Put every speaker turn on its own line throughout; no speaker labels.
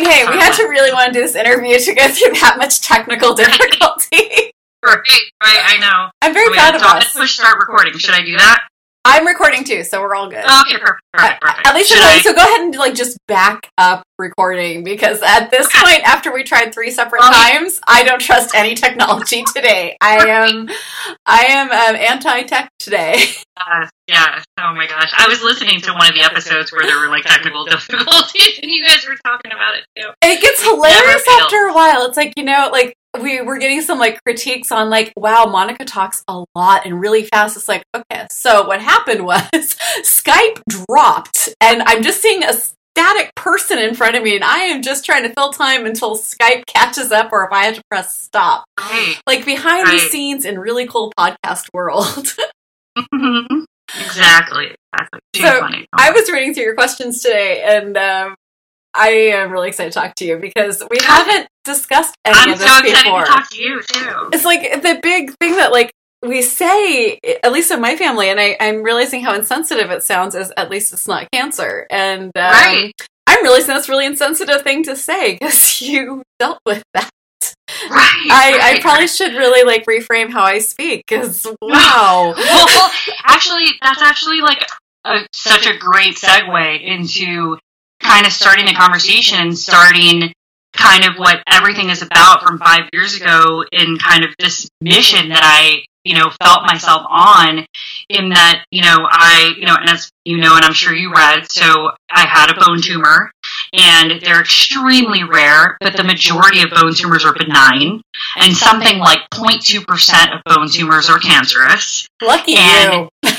mean, hey, we had to really want to do this interview to go through that much technical difficulty.
Right, right, I know.
I'm very
Oh,
proud of
so I'm gonna
us.
push start recording. Should I do that?
I'm recording too, so we're all good.
Okay, perfect, perfect, uh, perfect.
At least
Should I-
so go ahead and like just back up recording because at this point, after we tried three separate
Okay.
times, I don't trust any technology today. I am, I am um, anti-tech today.
Uh, yeah. Oh my gosh. I was listening to one of the episodes where there were like technical difficulties, and you guys were talking about it too.
It gets hilarious after a while. It's like you know, like we were getting some like critiques on like, wow, Monica talks a lot and really fast. It's like, okay, so what happened was Skype dropped, and I'm just seeing a static person in front of me, and I am just trying to fill time until Skype catches up, or if I have to press stop.
Right.
Like behind the scenes in really cool podcast world.
Mhm. exactly. Exactly. Too
So,
funny.
I was reading through your questions today, and um, I am really excited to talk to you because we haven't discussed any
I'm
of this
so excited
before.
to talk to you too.
It's like the big thing that like we say, at least in my family, and I, I'm realizing how insensitive it sounds. Is at least it's not cancer, and um,
Right.
I'm realizing that's a really insensitive thing to say because you dealt with that.
Right.
I, I probably should really like reframe how I speak because wow.
well, actually, that's actually like a, such a great segue into kind of starting the conversation and starting kind of what everything is about from five years ago in kind of this mission that I, you know, felt myself on in that, you know, I, you know, and as you know, and I'm sure you read, so I had a bone tumor and they're extremely rare, but the majority of bone tumors are benign and something like 0.2% of bone tumors are cancerous
Lucky
And-
you.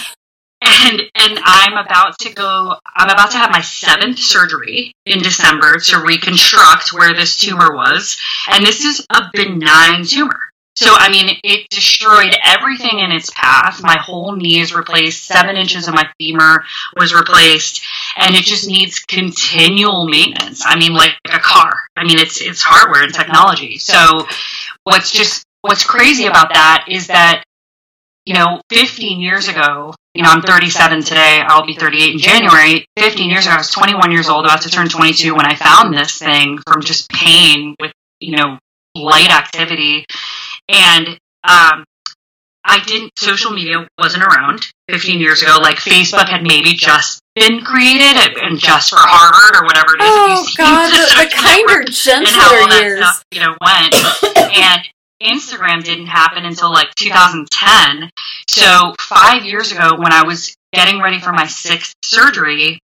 and and I'm about to go. I'm about to have my seventh surgery in December to reconstruct where this tumor was, and this is a benign tumor. So I mean, it destroyed everything in its path. My whole knee is replaced. Seven inches of my femur was replaced, and it just needs continual maintenance. I mean, like a car. I mean, it's it's hardware and technology. So what's just what's crazy about that is that you know, 15 years ago, you know, I'm 37 today. I'll be 38 in January. 15 years ago, I was 21 years old, about to turn 22 when I found this thing from just pain with, you know, light activity. And, um, I didn't, social media wasn't around 15 years ago. Like Facebook had maybe just been created and just for Harvard or whatever it is.
Oh
If you see
God, the, the kinder,
network and how all
gentler years.
stuff, you know, went. and Instagram didn't happen until like 2010. So five years ago, when I was getting ready for my sixth surgery,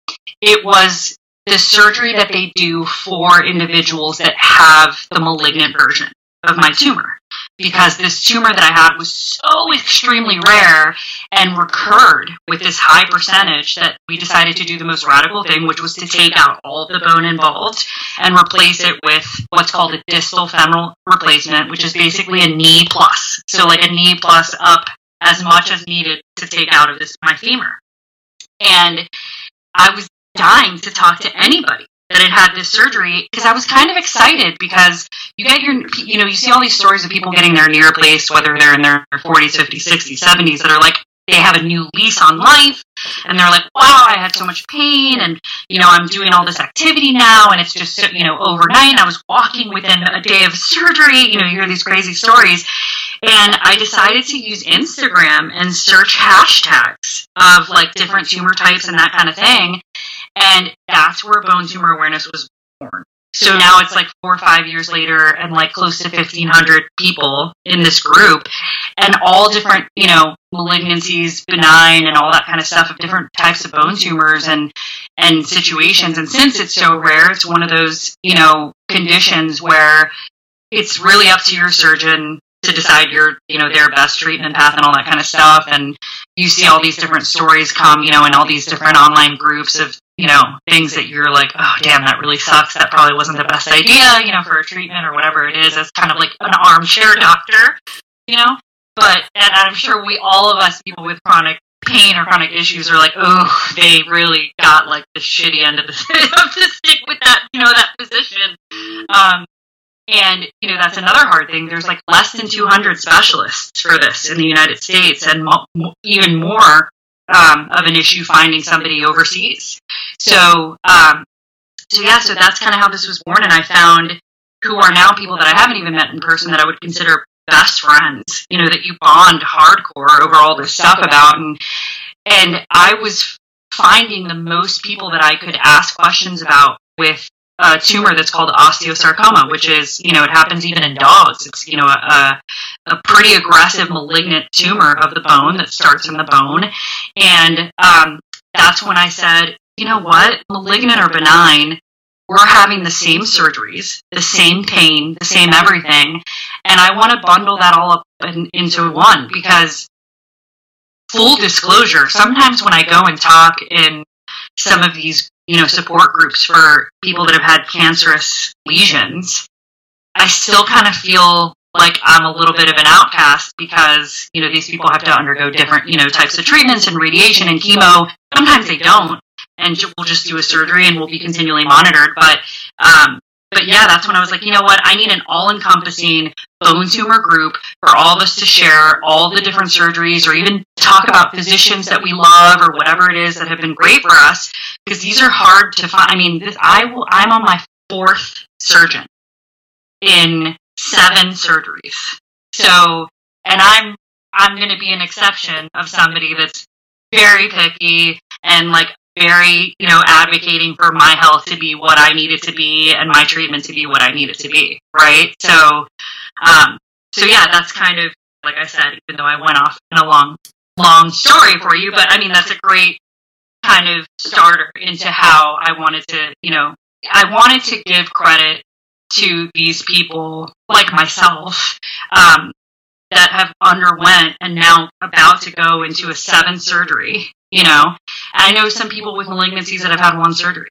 it was the surgery that they do for individuals that have the malignant version of my tumor. Because this tumor that I had was so extremely rare and recurred with this high percentage that we decided to do the most radical thing, which was to take out all of the bone involved and replace it with what's called a distal femoral replacement, which is basically a knee plus. So like a knee plus up as much as needed to take out of this my femur. And I was dying to talk to anybody that had had this surgery because I was kind of excited because you get your, you know, you see all these stories of people getting their knee replaced, whether they're in their 40s, 50s, 60s, 70s, that are like, they have a new lease on life and they're like, wow, I had so much pain and, you know, I'm doing all this activity now and it's just, you know, overnight. I was walking within a day of surgery. You know, you hear these crazy stories. And I decided to use Instagram and search hashtags of like different tumor types and that kind of thing. And that's where bone tumor awareness was born. So now it's like four or five years later and like close to 1,500 people in this group and all different, you know, malignancies, benign and all that kind of stuff of different types of bone tumors and, and situations. And since it's so rare, it's one of those, you know, conditions where it's really up to your surgeon to decide your, you know, their best treatment path and all that kind of stuff. And you see all these different stories come, you know, in all these different online groups of, you know, things that you're like, oh, damn, that really sucks. That probably wasn't the best idea, you know, for a treatment or whatever it is. As kind of like an armchair doctor, you know. But and I'm sure we all of us people with chronic pain or chronic issues are like, oh, they really got like the shitty end of the, stick with that, you know, that position. Um, and you know that's another hard thing. There's like less than 200 specialists for this in the United States, and mo- even more um, of an issue finding somebody overseas. So um, so yeah, so that's kind of how this was born, and I found who are now people that I haven't even met in person that I would consider best friends. You know, that you bond hardcore over all this stuff about, and and I was finding the most people that I could ask questions about with a tumor that's called osteosarcoma, which is, you know, it happens even in dogs. It's, you know, a, a pretty aggressive malignant tumor of the bone that starts in the bone. And um, that's when I said, you know what, malignant or benign, we're having the same surgeries, the same pain, the same everything. And I want to bundle that all up in, into one because full disclosure, sometimes when I go and talk in some of these, you know, support groups for people that have had cancerous lesions, I still kind of feel like I'm a little bit of an outcast because, you know, these people have to undergo different, you know, types of treatments and radiation and chemo. Sometimes they don't, and we'll just do a surgery and we'll be continually monitored. But, um, but yeah, that's when I was like, you know what? I need an all encompassing bone tumor group for all of us to share all the different surgeries or even talk about physicians that we love or whatever it is that have been great for us because these are hard to find. I mean, this, I will, I'm on my fourth surgeon in seven surgeries. So, and I'm, I'm going to be an exception of somebody that's very picky and like very, you know, advocating for my health to be what I need it to be and my treatment to be what I need it to be, right? So, um, so yeah, that's kind of like I said, even though I went off in a long, long story for you, but I mean that's a great kind of starter into how I wanted to, you know, I wanted to give credit to these people like myself um, that have underwent and now about to go into a seven surgery you know? I know some people with malignancies that have had one surgery.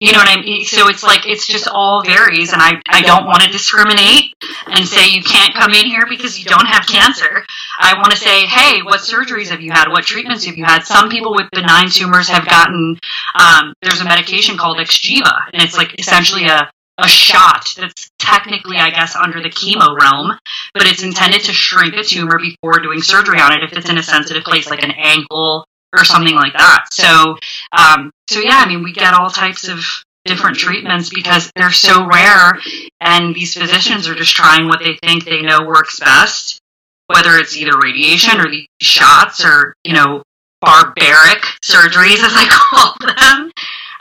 You know what i mean? So it's like it's just all varies and i, I don't want to discriminate and say you can't come in here because you don't have cancer. I want to say hey what surgeries have you had? What treatments have you had? Some people with benign tumors have gotten um, there's a medication called xgeva and it's like essentially a a shot that's technically, I guess, under the chemo realm, but it's intended to shrink a tumor before doing surgery on it if it's in a sensitive place like an ankle or something like that. So, um, so yeah, I mean, we get all types of different treatments because they're so rare, and these physicians are just trying what they think they know works best, whether it's either radiation or these shots or you know barbaric surgeries as I call them.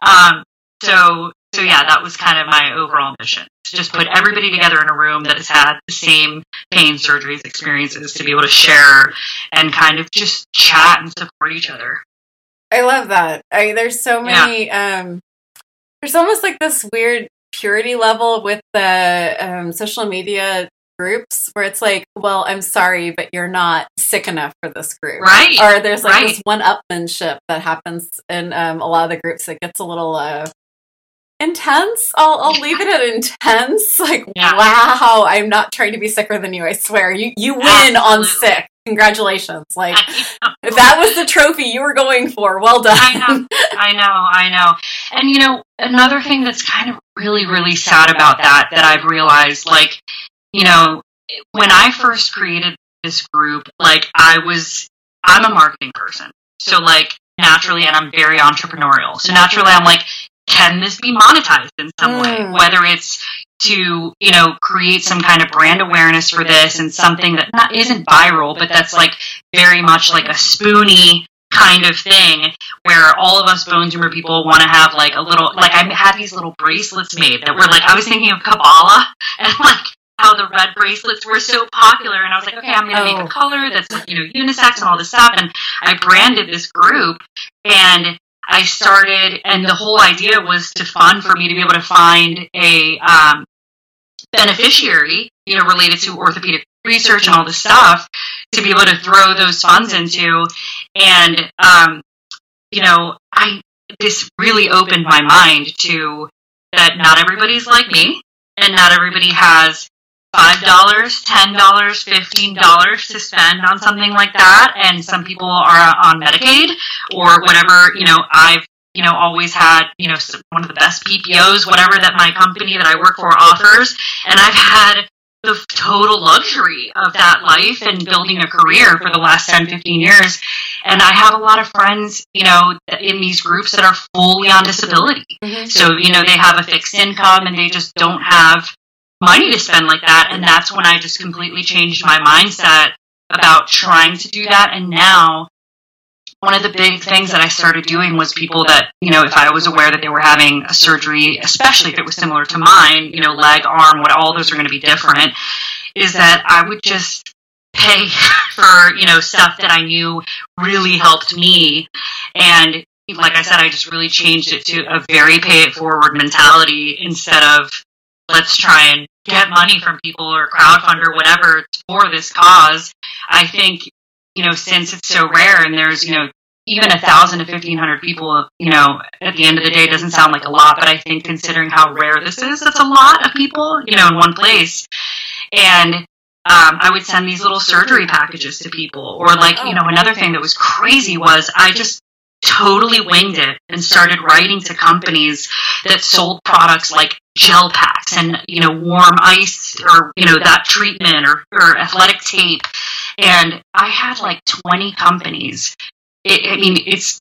Um, so, so yeah, that was kind of my overall mission. To just put everybody together in a room that has had the same pain surgeries experiences to be able to share and kind of just chat and support each other.
I love that. I, there's so many. Yeah. Um, there's almost like this weird purity level with the um, social media groups where it's like, well, I'm sorry, but you're not sick enough for this group,
right?
Or there's like
right.
this one upmanship that happens in um, a lot of the groups that gets a little uh, intense. I'll, I'll leave it at intense. Like, yeah. wow, I'm not trying to be sicker than you. I swear, you you win Absolutely. on sick. Congratulations! Like, if that was the trophy you were going for, well done.
I know, I know, I know. And you know, another thing that's kind of really, really sad about that that I've realized, like, you know, when I first created this group, like, I was, I'm a marketing person, so like naturally, and I'm very entrepreneurial. So naturally, I'm like, can this be monetized in some mm. way? Whether it's to, you know, create some kind of brand awareness for this and something that not isn't viral, but that's like very much like a spoony kind of thing where all of us bone tumor people want to have like a little like I had these little bracelets made that were like I was thinking of Kabbalah and like how the red bracelets were so popular and I was like, okay, I'm gonna oh. make a oh. color that's you know unisex and all this stuff and I branded this group and I started, and the whole idea was to fund for me to be able to find a um, beneficiary, you know, related to orthopedic research and all this stuff, to be able to throw those funds into. And, um, you know, I this really opened my mind to that not everybody's like me, and not everybody has five dollars, ten dollars, fifteen dollars to spend on something like that, and some people are on Medicaid or whatever. You know, I've you know always had you know one of the best PPOs, whatever that my company that I work for offers, and I've had the total luxury of that life and building a career for the last 10, 15 years. And I have a lot of friends, you know, in these groups that are fully on disability. Mm-hmm. So, you know, they have a fixed income and they just don't have money to spend like that. And that's when I just completely changed my mindset about trying to do that. And now one of the big things that I started doing was people that, you know, if I was aware that they were having a surgery, especially if it was similar to mine, you know, leg, arm, what all those are going to be different, is that I would just pay for, you know, stuff that I knew really helped me. And like I said, I just really changed it to a very pay it forward mentality instead of let's try and get money from people or crowdfund or whatever for this cause. I think you know, since it's so rare and there's, you know, even a thousand to fifteen hundred people, you know, at the end of the day doesn't sound like a lot, but I think considering how rare this is, that's a lot of people, you know, in one place. And um, I would send these little surgery packages to people. Or like, you know, another thing that was crazy was I just totally winged it and started writing to companies that sold products like gel packs and, you know, warm ice or, you know, that treatment or, or athletic tape and I had like 20 companies. It, I mean, it's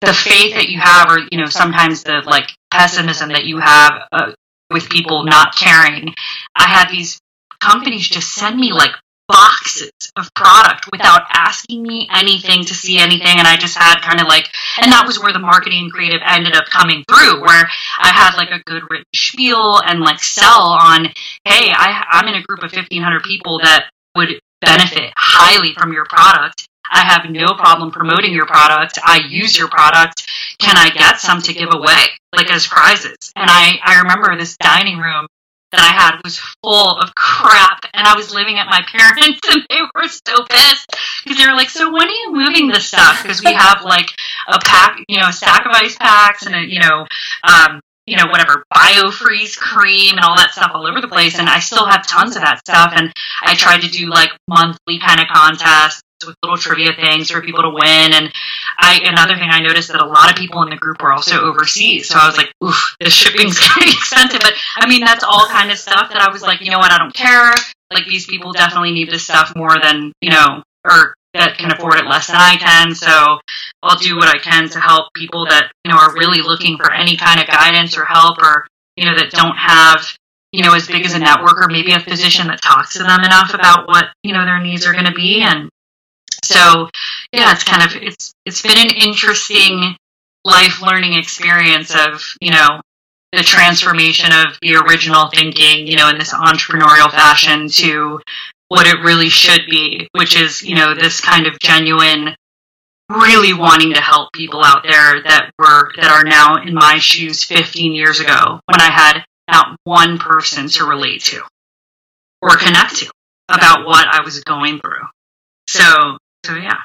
the faith that you have, or, you know, sometimes the like pessimism that you have uh, with people not caring. I had these companies just send me like boxes of product without asking me anything to see anything and i just had kind of like and that was where the marketing and creative ended up coming through where i had like a good written spiel and like sell on hey I, i'm in a group of 1500 people that would benefit highly from your product. I have no problem promoting your product. I use your product. Can I get some to give away, like as prizes? And I, I remember this dining room that I had was full of crap, and I was living at my parents, and they were so pissed because they were like, "So when are you moving this stuff?" Because we have like a pack, you know, a stack of ice packs, and a, you know, um, you know, whatever, biofreeze cream and all that stuff all over the place. And I still have tons of that stuff. And I tried to do like monthly kind of contests with little trivia things for people to win. And I, another thing I noticed that a lot of people in the group were also overseas. So I was like, oof, the shipping's gonna be expensive. But I mean, that's all kind of stuff that I was like, you know what, I don't care. Like these people definitely need this stuff more than, you know, or that can afford it less than I can. So I'll do what I can to help people that, you know, are really looking for any kind of guidance or help or, you know, that don't have, you know, as big as a network or maybe a physician that talks to them enough about what, you know, their needs are going to be. And so, yeah, it's kind of, it's, it's been an interesting life learning experience of, you know, the transformation of the original thinking, you know, in this entrepreneurial fashion to what it really should be, which is, you know, this kind of genuine, really wanting to help people out there that were, that are now in my shoes 15 years ago when I had not one person to relate to or connect to about what I was going through. So, so yeah.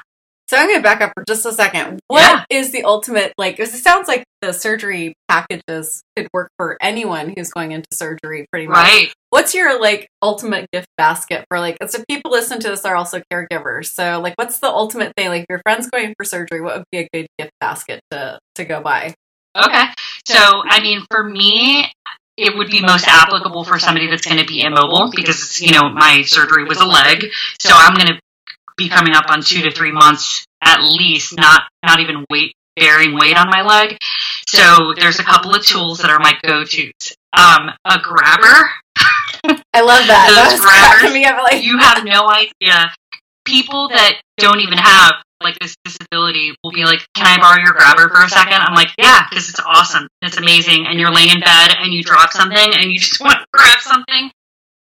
So I'm going to back up for just a second. What yeah. is the ultimate like? It sounds like the surgery packages could work for anyone who's going into surgery, pretty much.
Right.
What's your like ultimate gift basket for like? So people listen to this are also caregivers. So like, what's the ultimate thing? Like, if your friend's going for surgery, what would be a good gift basket to to go buy?
Okay. So I mean, for me, it would be most applicable for somebody that's going to be immobile because you know my surgery was a leg so i'm going to be coming up on two to three months at least, not not even weight bearing weight on my leg. So there's a couple of tools that are my go-tos. Um, a grabber.
I love that.
Those grabbers, like... you have no idea. People that don't even have like this disability will be like, "Can I borrow your grabber for a second? I'm like, "Yeah," because it's awesome, it's amazing, and you're laying in bed and you drop something and you just want to grab something.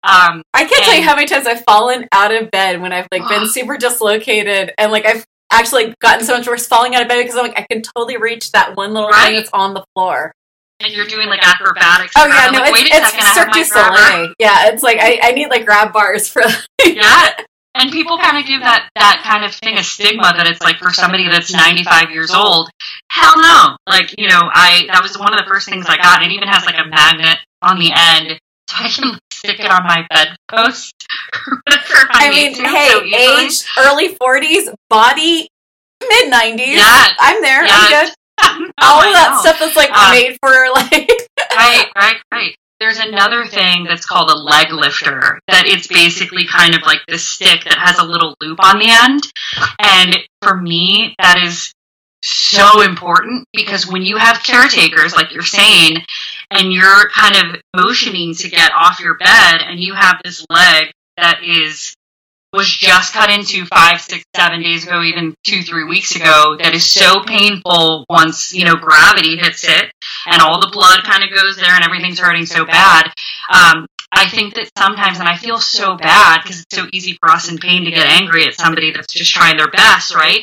Um, I can't tell you how many times I've fallen out of bed when I've like been super dislocated and like I've actually gotten so much worse falling out of bed because I'm like I can totally reach that one little right. thing that's on the floor.
And you're doing like acrobatics.
Oh yeah, no, like, it's, it's Cirque du Soleil. Yeah, it's like I, I need like grab bars for.
yeah, and people kind of give that that kind of thing a stigma that it's like for somebody that's 95 years old. Hell no! Like you know, I that was one of the first things I got. It even has like a magnet on the end so I can stick it on my bedpost.
I, I mean, hey, so age early forties, body mid nineties. Yeah, I'm there. I'm good. All of that stuff that's like um, made for like
right, right, right. there's another thing that's called a leg lifter that it's basically kind of like this stick that has a little loop on the end. And for me, that is so important because when you have caretakers, like you're saying, and you're kind of motioning to get off your bed and you have this leg that is was just cut into five, six, seven days ago, even two, three weeks ago, that is so painful once, you know, gravity hits it and all the blood kind of goes there and everything's hurting so bad. Um, I think that sometimes, and I feel so bad because it's so easy for us in pain to get angry at somebody that's just trying their best, right?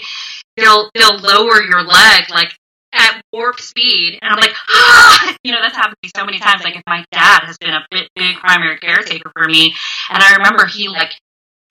They'll, they'll lower your leg like at warp speed. And I'm like, ah! you know, that's happened to me so many times. Like if my dad has been a bit big primary caretaker for me, and I remember he like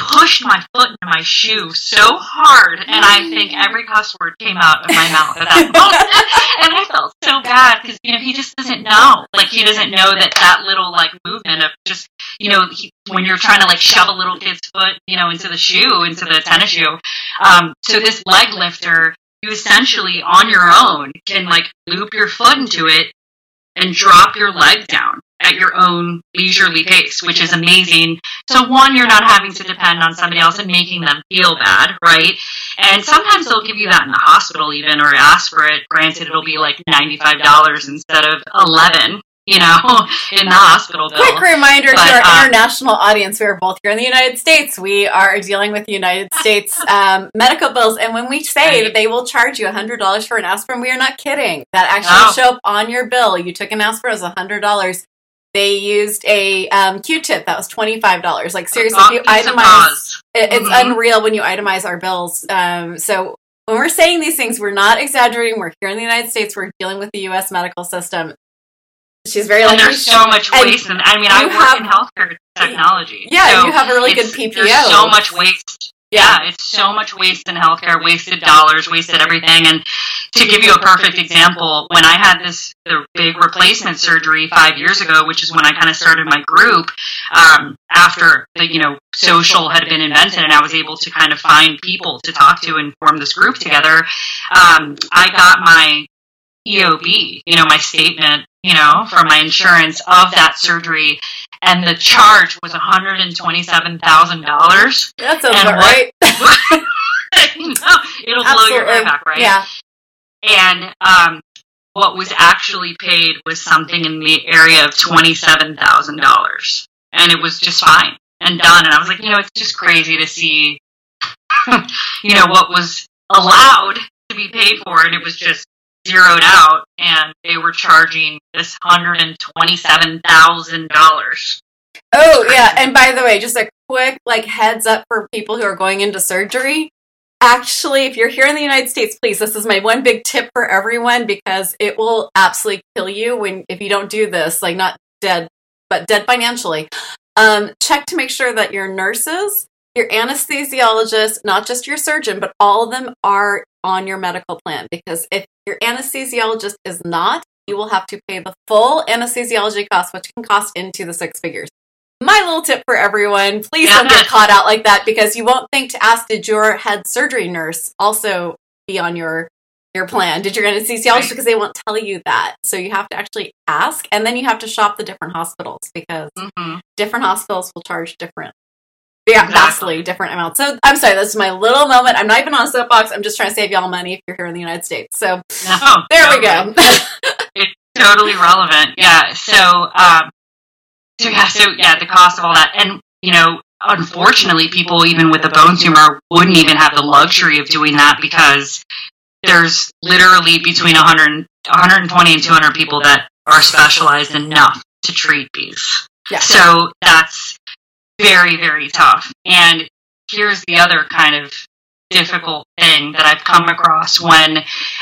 pushed my foot into my shoe so hard, and I think every cuss word came out of my mouth at that moment. and I felt so bad because you know he just doesn't know, like he doesn't know that that little like movement of just you know he, when you're trying to like shove a little kid's foot, you know, into the shoe, into the tennis shoe. Um, so this leg lifter, you essentially on your own can like loop your foot into it and drop your leg down at your own leisurely pace, which is amazing. So one, you're not having to depend on somebody else and making them feel bad, right? And sometimes they'll give you that in the hospital even or ask for it. Granted, it'll be like $95 instead of 11 you know, in the hospital bill.
Quick reminder but, to our um, international audience: we are both here in the United States. We are dealing with the United States um, medical bills, and when we say right. that they will charge you hundred dollars for an aspirin, we are not kidding. That actually oh. show up on your bill. You took an aspirin, it was hundred dollars. They used a um, Q-tip that was twenty five dollars. Like seriously, if you itemize, it, it's mm-hmm. unreal when you itemize our bills. Um, so when we're saying these things, we're not exaggerating. We're here in the United States. We're dealing with the U.S. medical system. She's very
and there's so much waste, and, I mean, I work have, in healthcare technology.
Yeah, so you have a really good PPO.
There's so much waste. Yeah, it's so much waste in healthcare, wasted dollars, wasted everything. And to give you a perfect example, when I had this the big replacement surgery five years ago, which is when I kind of started my group, um, after the you know social had been invented, and I was able to kind of find people to talk to and form this group together. Um, I got my EOB, you know, my statement, you know, for my insurance of that surgery, and the charge was one hundred and twenty-seven thousand dollars.
That sounds about right.
it'll Absolutely. blow your hair back, right?
Yeah.
And um, what was actually paid was something in the area of twenty-seven thousand dollars, and it was just fine and done. And I was like, you know, it's just crazy to see, you know, what was allowed to be paid for, and it was just zeroed out and they were charging this $127,000.
Oh, yeah. And by the way, just a quick like heads up for people who are going into surgery. Actually, if you're here in the United States, please, this is my one big tip for everyone because it will absolutely kill you when if you don't do this, like not dead, but dead financially. Um, check to make sure that your nurses, your anesthesiologist, not just your surgeon, but all of them are on your medical plan because if your anesthesiologist is not, you will have to pay the full anesthesiology cost, which can cost into the six figures. My little tip for everyone please don't get caught out like that because you won't think to ask did your head surgery nurse also be on your your plan? Did your anesthesiologist? Because they won't tell you that. So you have to actually ask, and then you have to shop the different hospitals because mm-hmm. different hospitals will charge different yeah, vastly different amounts. So I'm sorry, that's my little moment. I'm not even on a soapbox. I'm just trying to save y'all money if you're here in the United States. So no, there we go.
it's totally relevant. Yeah. So, um, so yeah, so yeah, the cost of all that, and you know, unfortunately, people even with a bone tumor wouldn't even have the luxury of doing that because there's literally between 100, 120 and 200 people that are specialized enough to treat these. Yeah. So that's very, very tough. And here's the other kind of difficult thing that I've come across when,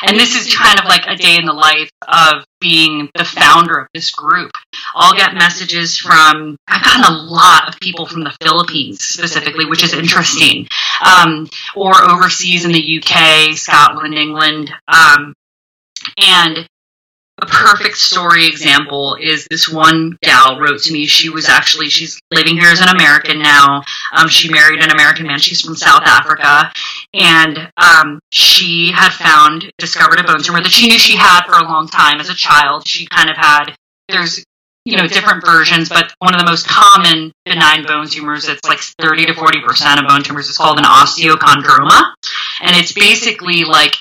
and this is kind of like a day in the life of being the founder of this group. I'll get messages from, I've gotten a lot of people from the Philippines specifically, which is interesting, um, or overseas in the UK, Scotland, England. Um, and a perfect story example is this one gal wrote to me. She was actually she's living here as an American now. Um, she married an American man. She's from South Africa, and um, she had found discovered a bone tumor that she knew she had for a long time as a child. She kind of had there's you know, different versions, but one of the most common benign bone tumors, it's like 30 to 40% of bone tumors, is called an osteochondroma. And it's basically like,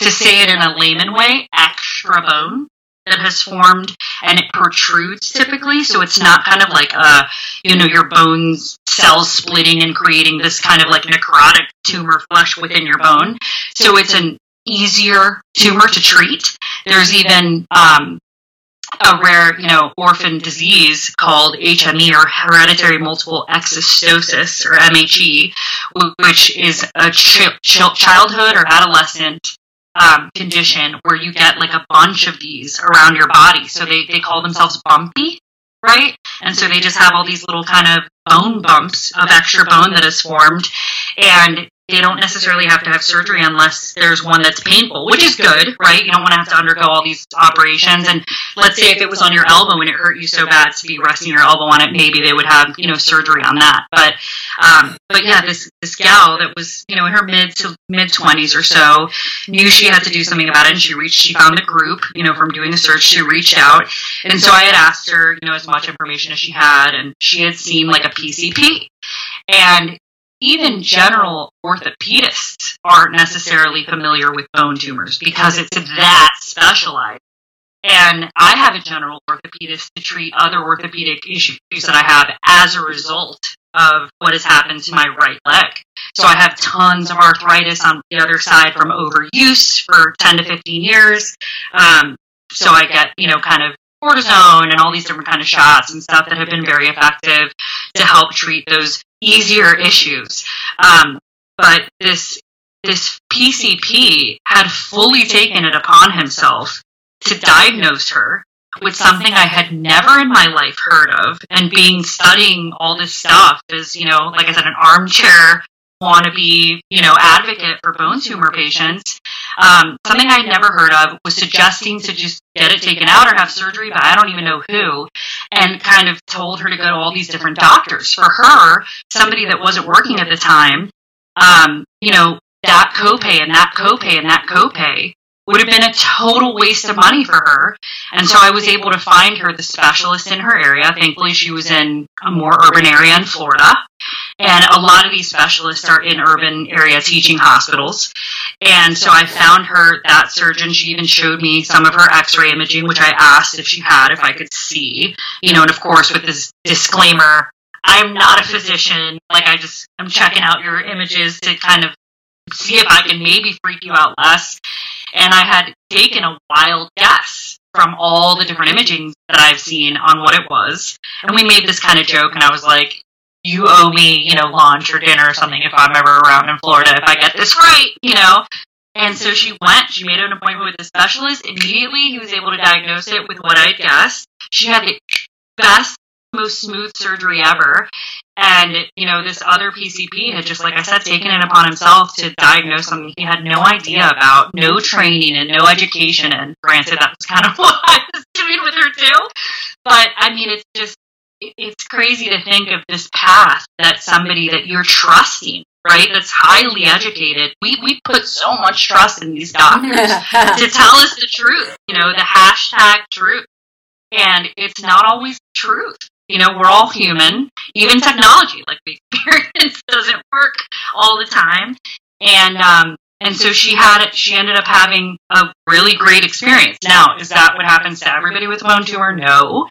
to say it in a layman way, extra bone that has formed and it protrudes typically. So it's not kind of like a, you know, your bones cells splitting and creating this kind of like necrotic tumor flesh within your bone. So it's an easier tumor to treat. There's even um, a rare, you know, orphan disease called HME or hereditary multiple exostosis or MHE, which is a ch- childhood or adolescent um, condition where you get like a bunch of these around your body. So they, they call themselves bumpy, right? And so they just have all these little kind of bone bumps of extra bone that is formed. And they don't necessarily have to have surgery unless there's one that's painful, which is good, right? You don't want to have to undergo all these operations. And let's say if it was on your elbow and it hurt you so bad to be resting your elbow on it, maybe they would have, you know, surgery on that. But, um, but yeah, this, this gal that was, you know, in her mid to mid twenties or so knew she had to do something about it. And she reached, she found the group, you know, from doing the search, she reached out. And so I had asked her, you know, as much information as she had, and she had seen like a PCP. And even general orthopedists aren't necessarily familiar with bone tumors because it's that specialized. And I have a general orthopedist to treat other orthopedic issues that I have as a result of what has happened to my right leg. So I have tons of arthritis on the other side from overuse for 10 to 15 years. Um, so I get, you know, kind of cortisone and all these different kind of shots and stuff that have been very effective to help treat those easier issues. Um, but this this PCP had fully taken it upon himself to diagnose her with something I had never in my life heard of, and being studying all this stuff is, you know, like I said, an armchair wannabe, you know, advocate for bone tumor patients. Um, something I'd never heard of was suggesting to just get it taken out or have surgery, but I don't even know who, and kind of told her to go to all these different doctors. For her, somebody that wasn't working at the time, um, you know, that copay and that copay and that copay would have been a total waste of money for her. And so I was able to find her the specialist in her area. Thankfully, she was in a more urban area in Florida. And a lot of these specialists are in urban area teaching hospitals. And so I found her that surgeon. She even showed me some of her x ray imaging, which I asked if she had, if I could see. You know, and of course, with this disclaimer, I'm not a physician. Like, I just, I'm checking out your images to kind of see if I can maybe freak you out less. And I had taken a wild guess from all the different imaging that I've seen on what it was. And we made this kind of joke, and I was like, you owe me, you know, lunch or dinner or something if I'm ever around in Florida if I get this right, you know. And so she went, she made an appointment with the specialist. Immediately, he was able to diagnose it with what I guessed. She had the best, most smooth surgery ever. And, you know, this other PCP had just, like I said, taken it upon himself to diagnose something he had no idea about, no training and no education. And granted, that was kind of what I was doing with her too. But, I mean, it's just, it's crazy to think of this path that somebody that you're trusting, right, that's highly educated. We, we put so much trust in these doctors to tell us the truth, you know, the hashtag truth. And it's not always the truth. You know, we're all human. Even technology, like the experience, doesn't work all the time. And um, and so she had it. She ended up having a really great experience. Now, is that what happens to everybody with bone tumor? No.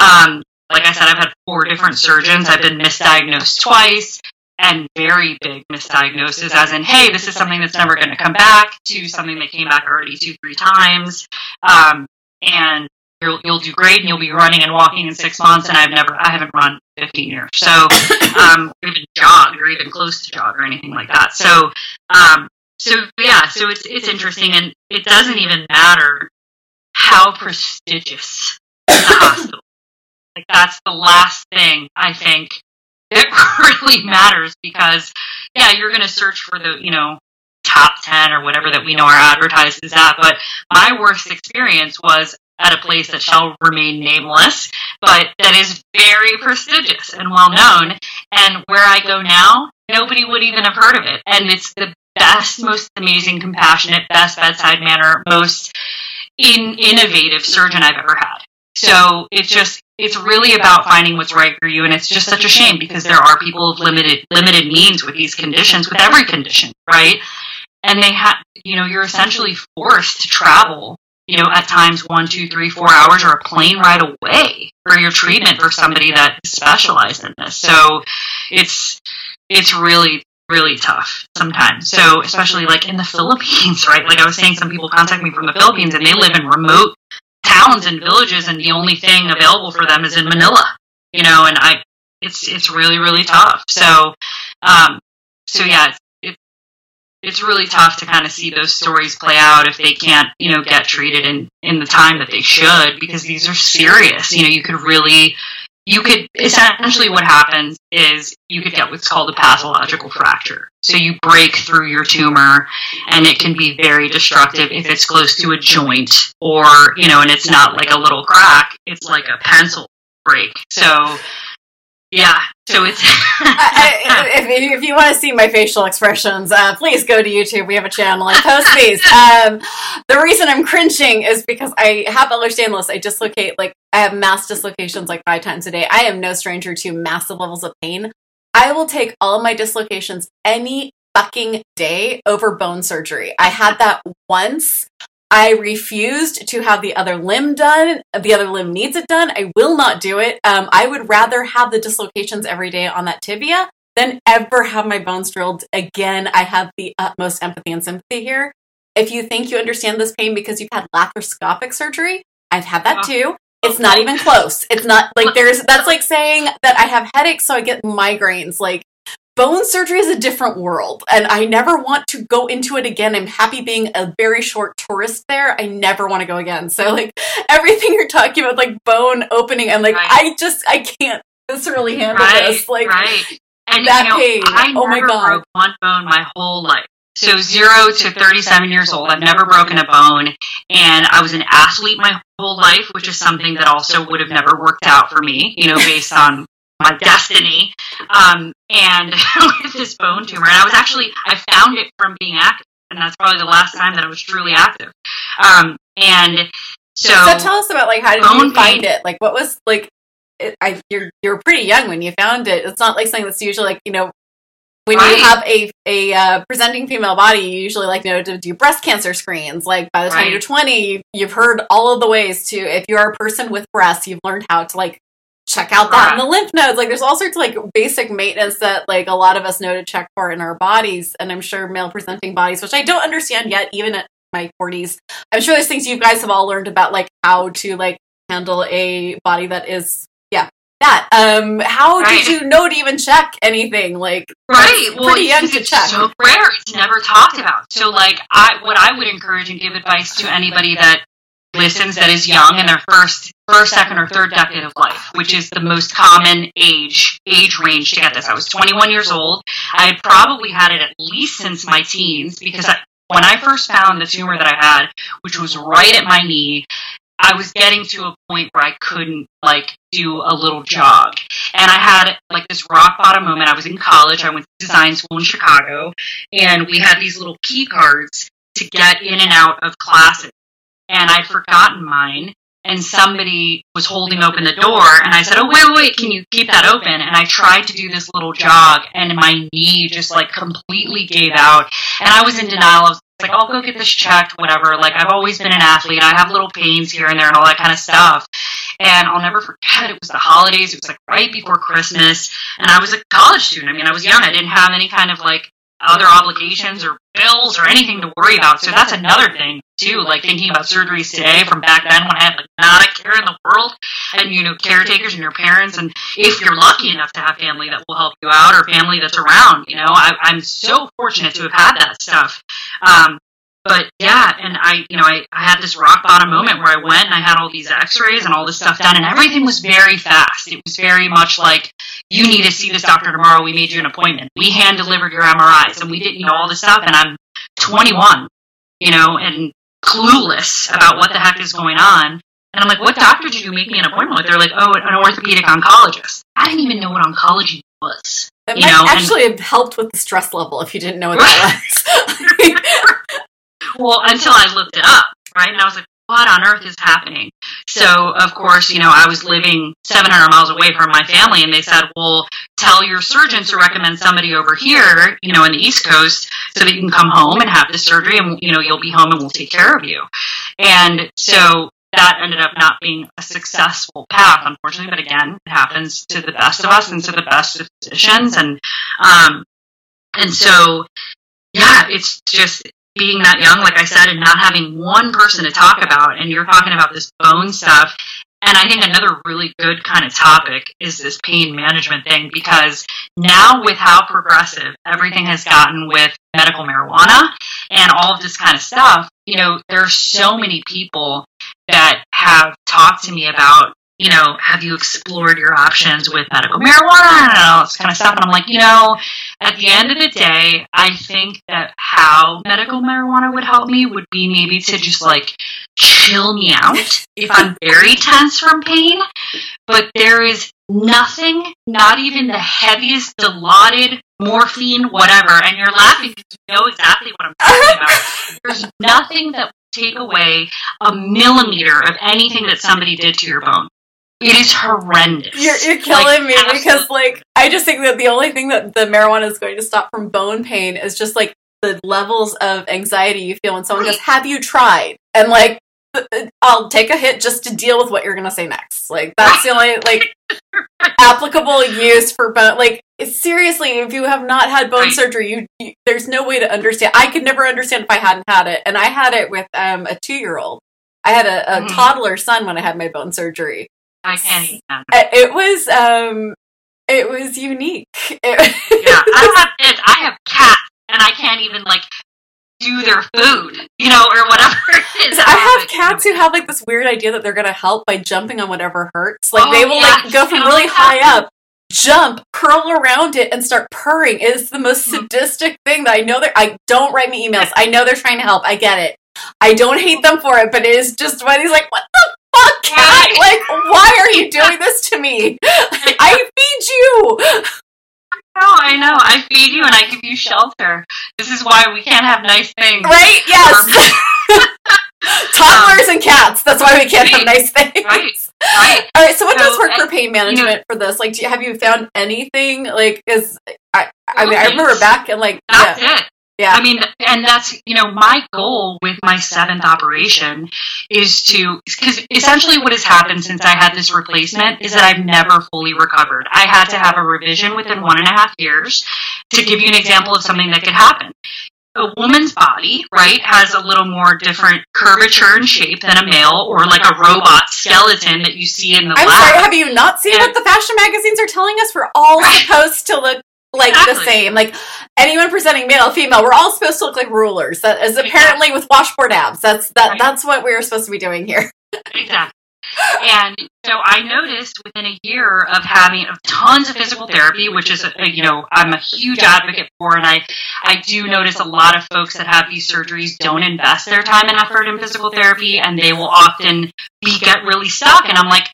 Um, like I said, I've had four different surgeons. I've been misdiagnosed twice and very big misdiagnoses, as in, hey, this is something that's never going to come back, to something that came back already two, three times. Um, and you'll, you'll do great and you'll be running and walking in six months. And I've never, I haven't run 15 years. So, um, or even jogged or even close to jog or anything like that. So, um, so yeah, so it's, it's interesting and it doesn't even matter how prestigious the hospital like that's the last thing I think that really matters because yeah, you're going to search for the, you know, top 10 or whatever that we know our advertised is at, but my worst experience was at a place that shall remain nameless, but that is very prestigious and well known. And where I go now, nobody would even have heard of it. And it's the best, most amazing, compassionate, best bedside manner, most in- innovative surgeon I've ever had. So it's just it's really about finding what's right for you, and it's just such a shame because there are people with limited limited means with these conditions, with every condition, right? And they have, you know, you're essentially forced to travel, you know, at times one, two, three, four hours or a plane ride away for your treatment for somebody that specialized in this. So it's it's really really tough sometimes. So especially like in the Philippines, right? Like I was saying, some people contact me from the Philippines and they live in remote towns and villages, and the only thing available for them is in Manila. You know, and I, it's it's really really tough. So, um, so yeah, it's, it, it's really tough to kind of see those stories play out if they can't, you know, get treated in in the time that they should because these are serious. You know, you could really you could essentially what happens is you could get what's called a pathological fracture. So you break through your tumor and it can be very destructive if it's close to a joint or, you know, and it's not like a little crack, it's like a pencil break. So yeah, so it's.
I, if, if, you want to see my facial expressions, uh, please go to YouTube. We have a channel and post these. Um, the reason I'm cringing is because I have Ehlers-Danlos. I dislocate like I have mass dislocations like five times a day. I am no stranger to massive levels of pain. I will take all of my dislocations any fucking day over bone surgery. I had that once. I refused to have the other limb done. The other limb needs it done. I will not do it. Um, I would rather have the dislocations every day on that tibia than ever have my bones drilled again. I have the utmost empathy and sympathy here. If you think you understand this pain because you've had laparoscopic surgery, I've had that too. It's not even close. It's not like there's that's like saying that I have headaches so I get migraines. Like bone surgery is a different world and I never want to go into it again. I'm happy being a very short tourist there. I never want to go again. So like everything you're talking about like bone opening and like right. I just I can't viscerally handle right, this. Like
right. and, that you know, pain. I oh my god. Broke one bone my whole life. So zero to 37 years old, I've never broken a bone, and I was an athlete my whole life, which is something that also would have never worked out for me, you know, based on my destiny. Um, and with this bone tumor, and I was actually I found it from being active, and that's probably the last time that I was truly active. Um, and so,
so tell us about like how did you find pain. it? Like, what was like? It, I, you're you're pretty young when you found it. It's not like something that's usually like you know when right. you have a a uh, presenting female body, you usually like you know to do breast cancer screens. Like by the time right. you're 20, you've heard all of the ways to. If you're a person with breasts, you've learned how to like check out that in the lymph nodes. Like there's all sorts of like basic maintenance that like a lot of us know to check for in our bodies, and I'm sure male presenting bodies, which I don't understand yet, even at my 40s. I'm sure there's things you guys have all learned about like how to like handle a body that is that. Um, how right. did you know to even check anything? Like,
right,
well, pretty young to check.
So rare, it's never talked about. So, like, I what I would encourage and give advice to anybody that listens that is young in their first, first, second, or third decade of life, which is the most common age age range to get this. I was 21 years old. I had probably had it at least since my teens because I, when I first found the tumor that I had, which was right at my knee, I was getting to a point where I couldn't like do a little jog. And I had like this rock bottom moment. I was in college. I went to design school in Chicago and we had these little key cards to get in and out of classes. And I'd forgotten mine and somebody was holding open the door and I said, Oh, wait, wait, can you keep that open? And I tried to do this little jog and my knee just like completely gave out. And I was in denial. I was like, I'll go get this checked, whatever. Like, I've always been an athlete. I have little pains here and there and all that kind of stuff. And I'll never forget, it was the holidays. It was like right before Christmas. And I was a college student. I mean, I was young. I didn't have any kind of like other obligations or bills or anything to worry about. So that's another thing too, like thinking about surgeries today from back then when I had like not a care in the world and you know, caretakers and your parents and if you're lucky enough to have family that will help you out or family that's around, you know, I, am so fortunate to have had that stuff. Um, but yeah, and I, you know, I, I had this rock bottom moment where I went and I had all these x-rays and all this stuff done and everything was very fast. It was very much like, you need to see this doctor tomorrow. We made you an appointment. We hand delivered your MRIs and we did, you know, all this stuff. And I'm 21, you know, and clueless about what the heck is going on. And I'm like, what doctor did you make me an appointment with? They're like, oh, an orthopedic oncologist. I didn't even know what oncology was.
That might know? actually and, have helped with the stress level if you didn't know what that was.
well, until I looked it up, right? And I was like, what on earth is happening? So, of course, you know, I was living 700 miles away from my family, and they said, well, tell your surgeon to recommend somebody over here, you know, in the East Coast, so that you can come home and have the surgery, and, you know, you'll be home and we'll take care of you. And so that ended up not being a successful path, unfortunately. But again, it happens to the best of us and to the best of physicians. And, um, and so, yeah, it's just being that young, like I said, and not having one person to talk about. And you're talking about this bone stuff. And I think another really good kind of topic is this pain management thing because now with how progressive everything has gotten with medical marijuana and all of this kind of stuff, you know, there's so many people that have talked to me about you know, have you explored your options with medical marijuana and all this kind of stuff? And I'm like, you know, at the end of the day, I think that how medical marijuana would help me would be maybe to just like chill me out if I'm very tense from pain. But there is nothing, not even the heaviest dilaudid morphine, whatever, and you're laughing because you know exactly what I'm talking about. There's nothing that take away a millimeter of anything that somebody did to your bone. It is horrendous.
You're, you're killing like, me absolutely. because, like, I just think that the only thing that the marijuana is going to stop from bone pain is just like the levels of anxiety you feel when someone goes, "Have you tried?" And like, I'll take a hit just to deal with what you're gonna say next. Like, that's the only like applicable use for bone. Like, seriously, if you have not had bone right. surgery, you, you, there's no way to understand. I could never understand if I hadn't had it, and I had it with um, a two year old. I had a, a mm. toddler son when I had my bone surgery,
I can't even.
It was um, it was unique. It,
yeah, I have kids. I have cats, and I can't even like do their food, you know, or whatever it is.
I have cats who have like this weird idea that they're gonna help by jumping on whatever hurts. Like oh, they will yeah, like go from really high up, jump, curl around it, and start purring. It is the most mm-hmm. sadistic thing that I know. That I don't write me emails. I know they're trying to help. I get it. I don't hate them for it, but it is just when he's like, "What the fuck, cat? Like, why are you doing this to me? I feed you.
I know, I know. I feed you and I give you shelter. This is why we can't have nice things.
Right? Yes. Um, Toddlers um, and cats. That's why we can't right, have nice things.
Right. Right.
All right. So, what so, does work for pain management you know, for this? Like, do you, have you found anything? Like, is I? I mean, I remember back and like
that's yeah. it. Yeah. I mean, and that's, you know, my goal with my seventh operation is to, because essentially what has happened since I had this replacement is that I've never fully recovered. I had to have a revision within one and a half years to give you an example of something that could happen. A woman's body, right, has a little more different curvature and shape than a male or like a robot skeleton that you see in the
I'm
lab.
sorry, have you not seen and, what the fashion magazines are telling us? We're all right. supposed to look like exactly. the same. Like anyone presenting male, female, we're all supposed to look like rulers. That is apparently exactly. with washboard abs. That's that. Right. That's what we're supposed to be doing here.
exactly. And so I noticed within a year of having tons of physical therapy, which is, a, you know, I'm a huge advocate for, and I, I do notice a lot of folks that have these surgeries don't invest their time and effort in physical therapy, and they will often be get really stuck. And I'm like,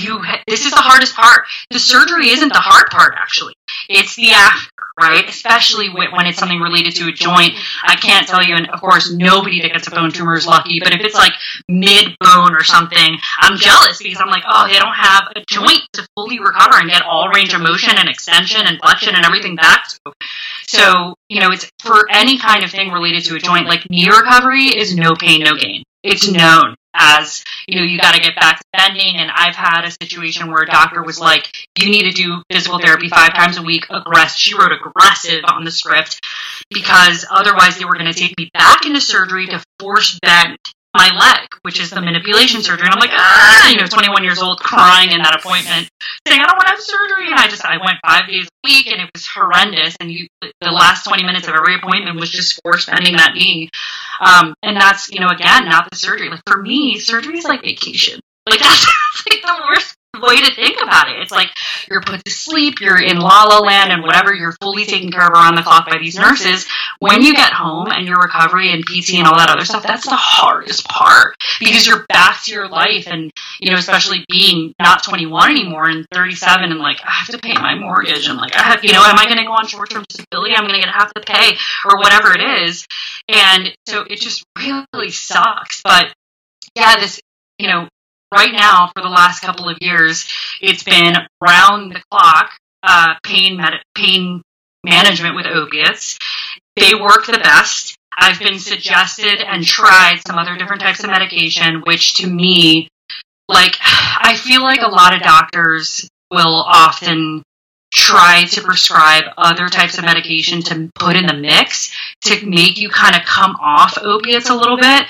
you, this is the hardest part. The surgery isn't the hard part, actually. It's the after, right? Especially when it's something related to a joint. I can't tell you, and of course, nobody that gets a bone tumor is lucky, but if it's like mid bone or something, I'm jealous because I'm like, oh, they don't have a joint to fully recover and get all range of motion and extension and flexion and everything back to. So, you know, it's for any kind of thing related to a joint, like knee recovery is no pain, no gain. It's known as you know you got to get back to bending. And i've had a situation where a doctor was like you need to do physical therapy five times a week aggressive she wrote aggressive on the script because otherwise they were going to take me back into surgery to force bend my leg, which is the manipulation surgery. And I'm like, ah, you know, 21 years old, crying in that appointment, saying, I don't want to have surgery. And I just, I went five days a week and it was horrendous. And you, the last 20 minutes of every appointment was just force bending that knee. Um, and that's, you know, again, not the surgery. Like for me, surgery is like vacation. Like that's like the worst way to think about it. It's like you're put to sleep, you're in la la land, and whatever, you're fully taken care of around the clock by these nurses. When you get home and your recovery and PT and all that other stuff, that's the hardest part because you're back to your life, and you know, especially being not 21 anymore and 37, and like I have to pay my mortgage, and like I have, you know, am I going to go on short term disability? I'm going to have to pay or whatever it is, and so it just really sucks, but yeah, this, you know, right now for the last couple of years, it's been round the clock uh, pain med- pain management with opiates. They work the best. I've been suggested and tried some other different types of medication, which to me, like, I feel like a lot of doctors will often try to prescribe other types of medication to put in the mix to make you kind of come off opiates a little bit,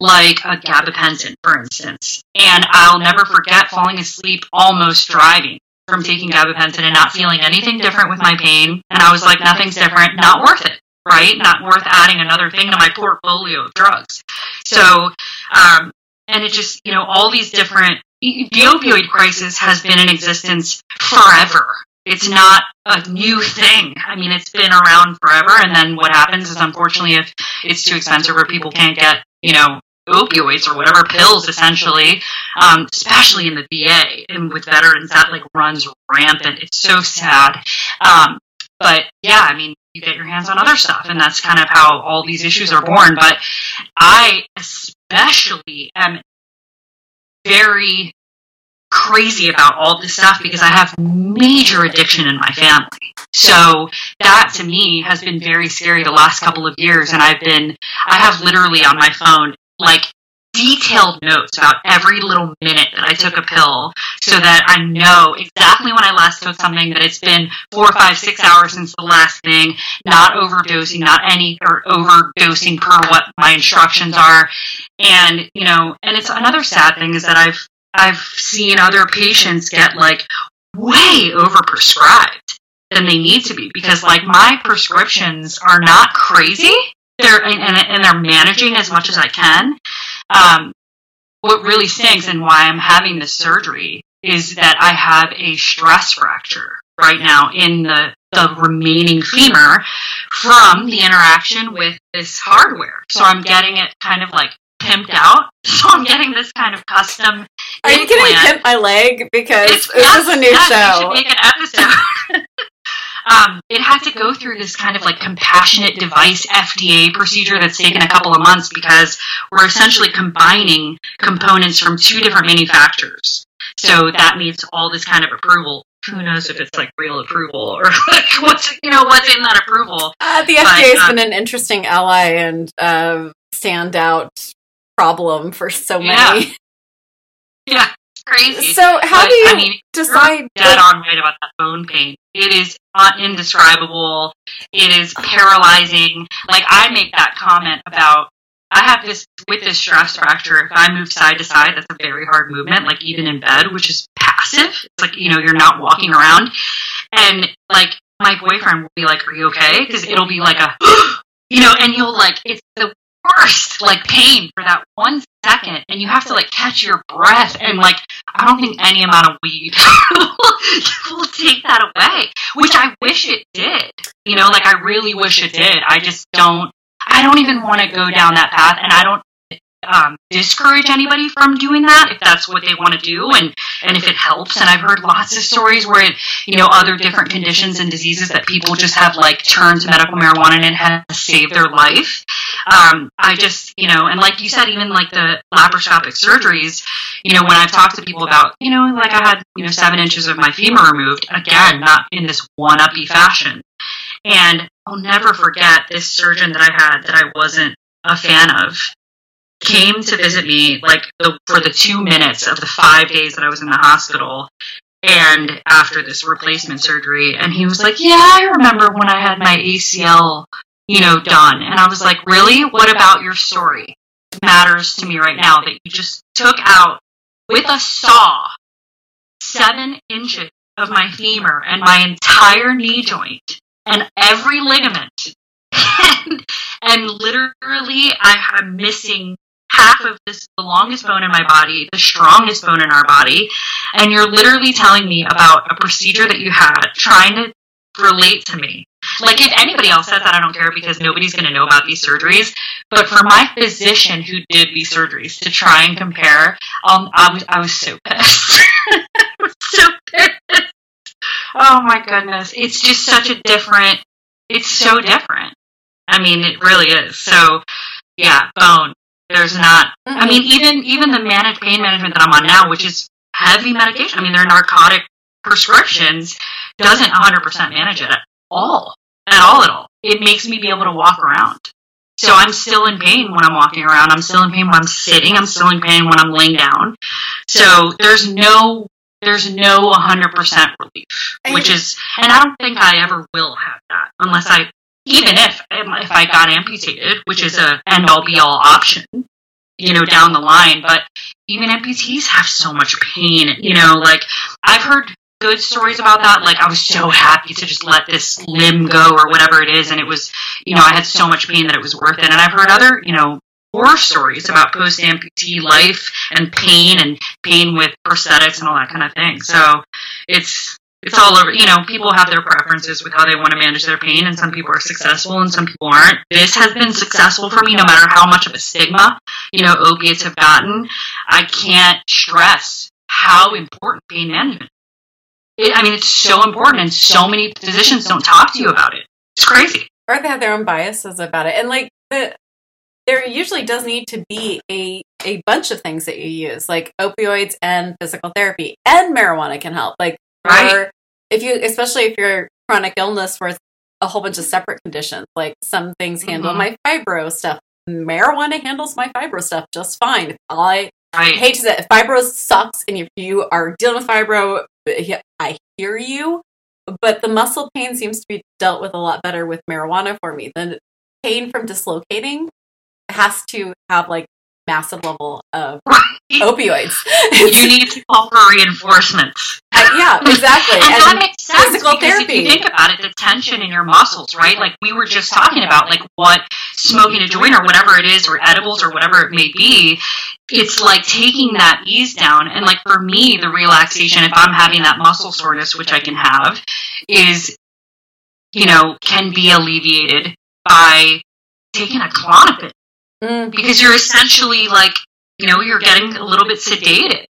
like a gabapentin, for instance. And I'll never forget falling asleep almost driving from taking gabapentin and not feeling anything different with my pain. And I was like, nothing's different, not worth it, right? Not worth adding another thing to my portfolio of drugs. So, um, and it just, you know, all these different, the opioid crisis has been in existence forever. It's not a new thing. I mean, it's been around forever. And then what happens is, unfortunately, if it's too expensive or people can't get, you know, opioids or whatever pills essentially um, especially in the va and with veterans that like runs rampant it's so sad um, but yeah i mean you get your hands on other stuff and that's kind of how all these issues are born but i especially am very crazy about all this stuff because I have major addiction in my family. So that to me has been very scary the last couple of years. And I've been, I have literally on my phone like detailed notes about every little minute that I took a pill so that I know exactly when I last took something that it's been four, five, six hours since the last thing, not overdosing, not any or overdosing per what my instructions are. And, you know, and it's another sad thing is that I've I've seen other patients get like way overprescribed than they need to be because like my prescriptions are not crazy. They're and, and they're managing as much as I can. Um, what really stinks and why I'm having this surgery is that I have a stress fracture right now in the the remaining femur from the interaction with this hardware. So I'm getting it kind of like pimped out. So I'm getting this kind of custom.
Are you getting pimp my leg? Because
It's-
this
yes,
is a new
yes, we
show.
should make an episode. um, it had to go through this kind of like compassionate device FDA procedure that's taken a couple of months because we're essentially combining components from two different manufacturers. So that needs all this kind of approval. Who knows if it's like real approval or like what's you know what's in that approval?
Uh, the FDA has
uh,
been an interesting ally and uh, standout problem for so many.
Yeah, it's crazy.
So, how
But,
do you
I mean,
decide?
dead on right about that bone pain. It is uh, indescribable. It is paralyzing. Like I make that comment about I have this with this stress fracture. If I move side to side, that's a very hard movement. Like even in bed, which is passive. It's like you know you're not walking around, and like my boyfriend will be like, "Are you okay?" Because it'll be like a you know, and you'll like it's the worst like pain for that one second, and you have to like catch your breath and like I don't think any amount of weed will take that away, which I wish it did. You know, like I really wish it did. I just don't. I don't even want to go down that path, and I don't um, discourage anybody from doing that if that's what they want to do, and and if it helps. And I've heard lots of stories where it, you know, other different conditions and diseases that people just have like turned to medical marijuana and it has saved their life. Um, I just, you know, and like you said, even like the laparoscopic surgeries, you know, when I've talked to people about, you know, like I had, you know, seven inches of my femur removed, again, not in this one uppy fashion. And I'll never forget this surgeon that I had that I wasn't a fan of came to visit me like the, for the two minutes of the five days that I was in the hospital and after this replacement surgery. And he was like yeah i remember when i had my acl you know done. And i was like really? What about your story? Matters to me right now that you just took out with a saw seven inches of my femur and my entire knee joint and every ligament. And, and literally I am missing half of this the longest bone in my body the strongest bone in our body and you're literally telling me about a procedure that you had trying to relate to me. Like if anybody else says that i don't care because nobody's going to know about these surgeries but for my physician who did these surgeries to try and compare um, I, was, I was so pissed. Was so pissed. Oh my goodness. It's just such a different it's so different. I mean it really is. So yeah bone There's not. I
Mm-mm.
mean, even even the managed pain management that I'm on now, which is heavy medication. I mean, they're narcotic prescriptions, doesn't 100% manage it at all, at all, at all. It makes me be able to walk around. So I'm still in pain when I'm walking around. I'm still in pain when I'm sitting. I'm still in pain when I'm laying down. So there's no there's no 100% relief, which is, and I don't think I ever will have that unless I, even if um, if I got amputated, which is a end all be all option, you know, down the line. But even amputees have so much pain, you know, like I've heard good stories about that. Like I was so happy to just let this limb go or whatever it is, and it was, you know, I had so much pain that it was worth it. And I've heard other, you know, horror stories about post amputee life and pain and pain with prosthetics and all that kind of thing. So it's it's all over. You know, people have their preferences with how they want to manage their pain, and some people are successful and some people aren't. This has been successful for me, no matter how much of a stigma you know opiates have gotten. I can't stress how important pain management. It, I mean, it's so important, and so many physicians don't talk to you about it. It's crazy.
or they have their own biases about it. And like the there usually does need to be a a bunch of things that you use, like opioids and physical therapy, and marijuana can help. Like
Right.
or if you especially if you're chronic illness where it's a whole bunch of separate conditions, like some things handle
Mhm.
my fibro stuff. Marijuana handles my fibro stuff just fine. I
Right.
hate to say it, fibro sucks, and if you are dealing with fibro, I hear you. But the muscle pain seems to be dealt with a lot better with marijuana for me. The pain from dislocating has to have like massive level of
Right.
opioids.
you need to call for reinforcements.
Yeah, exactly.
And, that makes sense
physical
because
therapy.
if you think about it, the tension in your muscles, right? Like we were just talking about, like what smoking a joint or whatever it is, or edibles or whatever it may be, it's like taking that ease down. And like for me, the relaxation, if I'm having that muscle soreness, which I can have, is, you know, can be alleviated by taking a Klonopin
Mm,
because you're essentially like you know you're getting a little bit sedated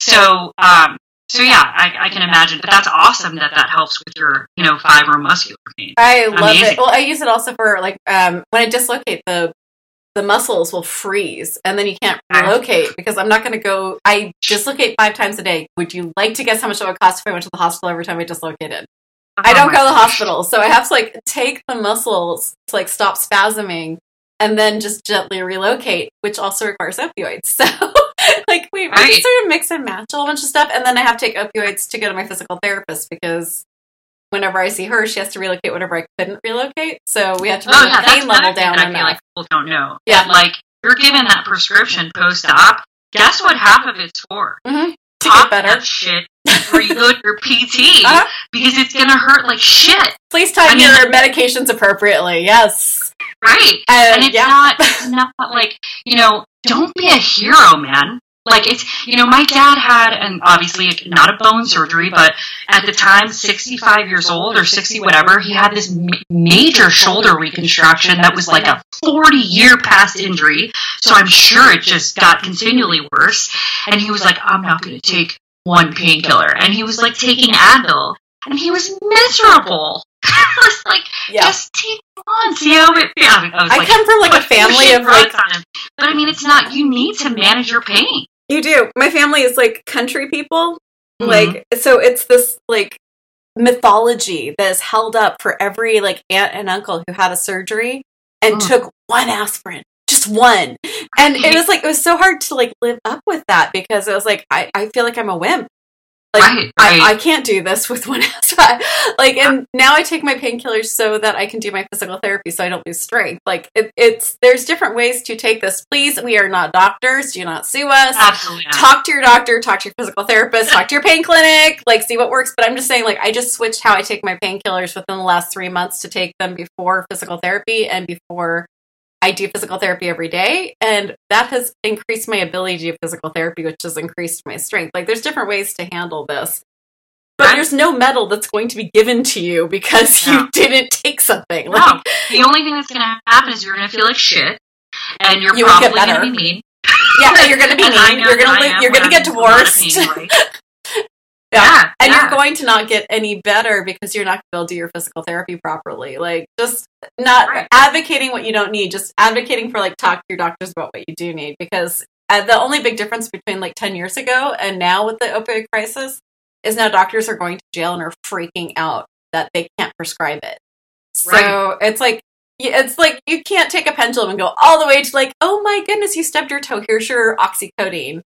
so um so yeah I, I can imagine but that's awesome that that helps with your you know fibromuscular pain
I love
Amazing.
it. Well, I use it also for like um, when I dislocate the the muscles will freeze and then you can't relocate because I'm not going to go. I dislocate five times a day. Would you like to guess how much it would cost if I went to the hospital every time I dislocated? I
Oh
don't go to the hospital, so I have to like take the muscles to like stop spasming and then just gently relocate, which also requires opioids. So like we, we
Right.
just sort of mix and match a whole bunch of stuff, and then I have to take opioids to go to my physical therapist because whenever I see her, she has to relocate whatever I couldn't relocate. So we have to bring
oh yeah that's
pain level down
I feel like people don't know
Yeah.
That, like you're given that prescription post-op guess what half of it's for
to
Pop
get better.
that shit before you go to your PT
Uh-huh.
because it's gonna hurt like shit
Please time
I mean-
your medications appropriately. Yes.
right
Uh,
and it's
yeah.
not it's not like you know don't be a hero man. Like it's you know my dad had and obviously not a bone surgery but at the time 65 years old or 60 whatever he had this ma- major shoulder reconstruction that was like a 40 year past injury. So i'm sure it just got continually worse. And he was like i'm not going to take one painkiller. And he was like taking advil. And he was miserable I like
Yeah.
just take one, see how it feels. I, was
I
like,
come from like a family of like
drugs. But I mean, it's not. You need to manage your pain.
You do. My family is like country people.
Mhm.
Like so it's this like mythology that is held up for every like aunt and uncle who had a surgery and
Mm.
took one aspirin. Just one. And it was like it was so hard to like live up with that because it was like I, I feel like I'm a wimp. Like
Right, right.
I, I can't do this with one aspirin. Like and now I take my painkillers so that I can do my physical therapy so I don't lose strength. Like it, it's there's different ways to take this. Please, we are not doctors. Do not sue us
Absolutely. Not.
talk to your doctor, talk to your physical therapist, talk to your pain clinic, like see what works. But I'm just saying, like, I just switched how I take my painkillers within the last three months to take them before physical therapy and before I do physical therapy every day. And that has increased my ability to do physical therapy, which has increased my strength. Like, there's different ways to handle this. But there's no medal that's going to be given to you because
No.
you didn't take something.
No.
Like,
The only thing that's going to happen is you're going to feel like shit, and you're
You
probably going to
better.
be mean.
yeah, you're going to be mean.
know
You're going to you're going to get
I'm in a lot of
divorced.
Yeah,
and
yeah.
you're going to not get any better because you're not going to be able to do your physical therapy properly. Like, just not
Right.
advocating what you don't need, just advocating for like talk to your doctors about what you do need. Because uh, the only big difference between like 10 years ago and now with the opioid crisis is now doctors are going to jail and are freaking out that they can't prescribe it. So
Right.
it's like, it's like you can't take a pendulum and go all the way to like, oh my goodness, you stubbed your toe. Here's your oxycodone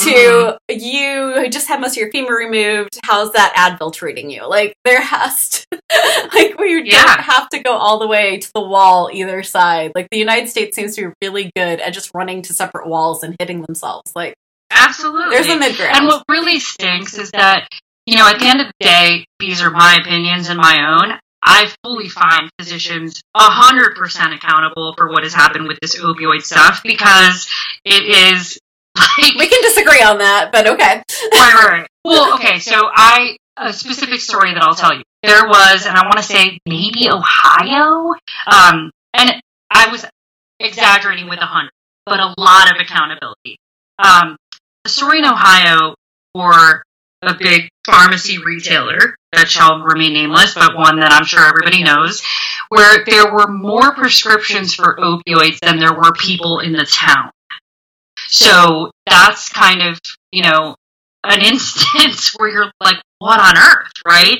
to you just had most of your femur removed. How's that Advil treating you? Like there has to, like we
Yeah.
don't have to go all the way to the wall either side. Like the United States seems to be really good at just running to separate walls and hitting themselves. Like
Absolutely.
there's a mid ground.
And what really stinks is that, you know, at the end of the day, these are my opinions and my own. I fully find physicians 100% accountable for what has happened with this opioid stuff because it is like.
we can disagree on that, but okay.
right, right, right. Well, okay, so I. A specific story that I'll tell you. There was, and I want to say maybe Ohio, um, and I was exaggerating with a hundred, but a lot of accountability. Um, a story in Ohio for a big pharmacy retailer that shall remain nameless, but one that I'm sure everybody knows, where there were more prescriptions for opioids than there were people in the town. So that's kind of, you know, an instance where you're like, what on earth, right?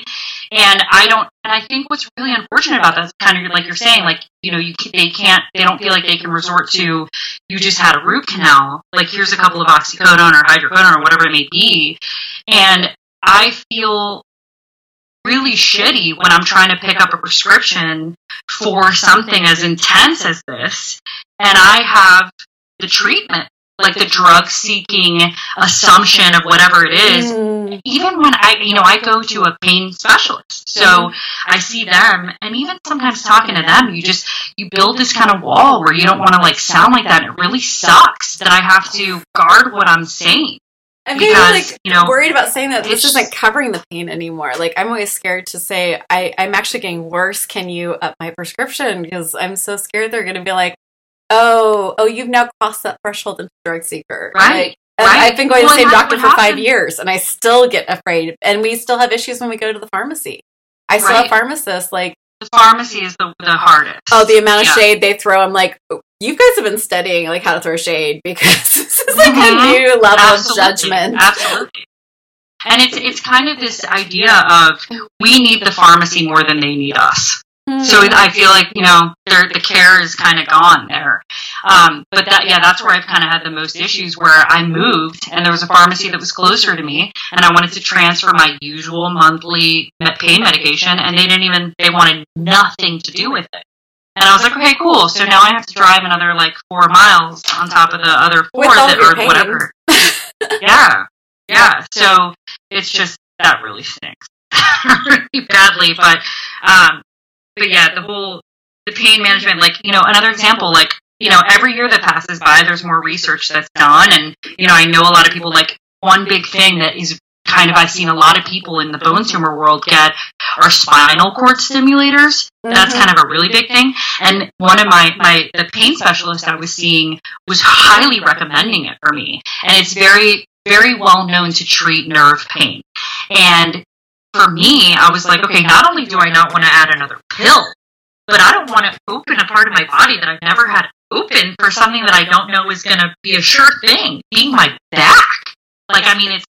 And I don't, and I think what's really unfortunate about that is kind of like you're saying, like, you know, you they can't, they don't feel like they can resort to, you just had a root canal, like here's a couple of oxycodone or hydrocodone or whatever it may be. And I feel really shitty when I'm trying to pick up a prescription for something as intense as this, and I have the treatment, like the drug seeking assumption of whatever it is.
Mm,
Even when I, you know, I go to a pain specialist, so I see them, and even sometimes talking to them, you just you build this kind of wall where you don't want to like sound like that. It really sucks that I have to guard what I'm saying.
I'm getting
Because,
like
you know,
worried about saying that this isn't covering the pain anymore. Like I'm always scared to say I, I'm actually getting worse. Can you up my prescription? Because I'm so scared they're going to be like, oh, oh, you've now crossed that threshold into drug seeker.
Right,
Like,
right.
I've been going to
Well,
the same doctor for five years, and I still get afraid. And we still have issues when we go to the pharmacy. I saw
Right.
have pharmacists like,
The pharmacy is the the hardest.
oh, the amount of
Yeah.
shade they throw. I'm like, oh, you guys have been studying like how to throw shade because this is like
Mhm.
a new level
Absolutely.
of judgment.
Absolutely. And it's it's kind of this idea of we need the pharmacy more than they need us. So
Hmm.
it- I feel like you know the care is kind of gone there. Um, but that yeah, that's where I've kind of had the most issues. Where I moved and there was a pharmacy that was closer to me, and I wanted to transfer my usual monthly pain medication, and they didn't even they wanted nothing to do with it. And I was like, okay, cool. So now I have to drive another like four miles on top of the other four that or
pain.
whatever. yeah, yeah. So it's just that really stinks really badly. But um, but yeah, the whole the pain management, like you know, another example, like you know, every year that passes by, there's more research that's done, and you know, I know a lot of people like one big thing that is kind of I've seen a lot of people in the bone tumor world get are spinal cord stimulators. That's
Mhm.
kind of a really big thing. And one of my, my the pain specialist I was seeing was highly recommending it for me. And it's very, very well known to treat nerve pain. And for me, I was like, okay, not only do I not want to add another pill, but I don't want to open a part of my body that I've never had open for something that I don't know is going to be a sure thing, being my back. Like, I mean, it's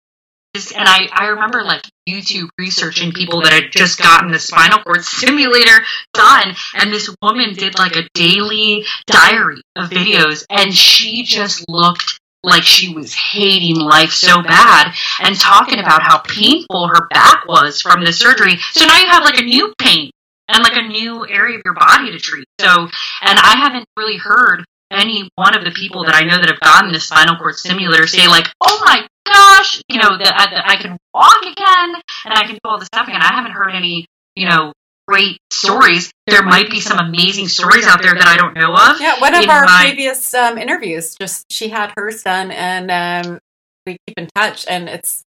and I, I remember like YouTube researching people that had just gotten the spinal cord stimulator done, and this woman did like a daily diary of videos, and she just looked like she was hating life so bad and talking about how painful her back was from the surgery. So now you have like a new pain and like a new area of your body to treat. So, and I haven't really heard any one of the people that I know that have gotten the spinal cord stimulator say like, "Oh my gosh, you know that I, that I can walk again and I can do all this stuff again." I haven't heard any, you know, great stories. There might be some amazing stories out there that I don't know of.
Yeah, one of
in
our
my-
previous um, interviews, just she had hers done, and um, we keep in touch, and it's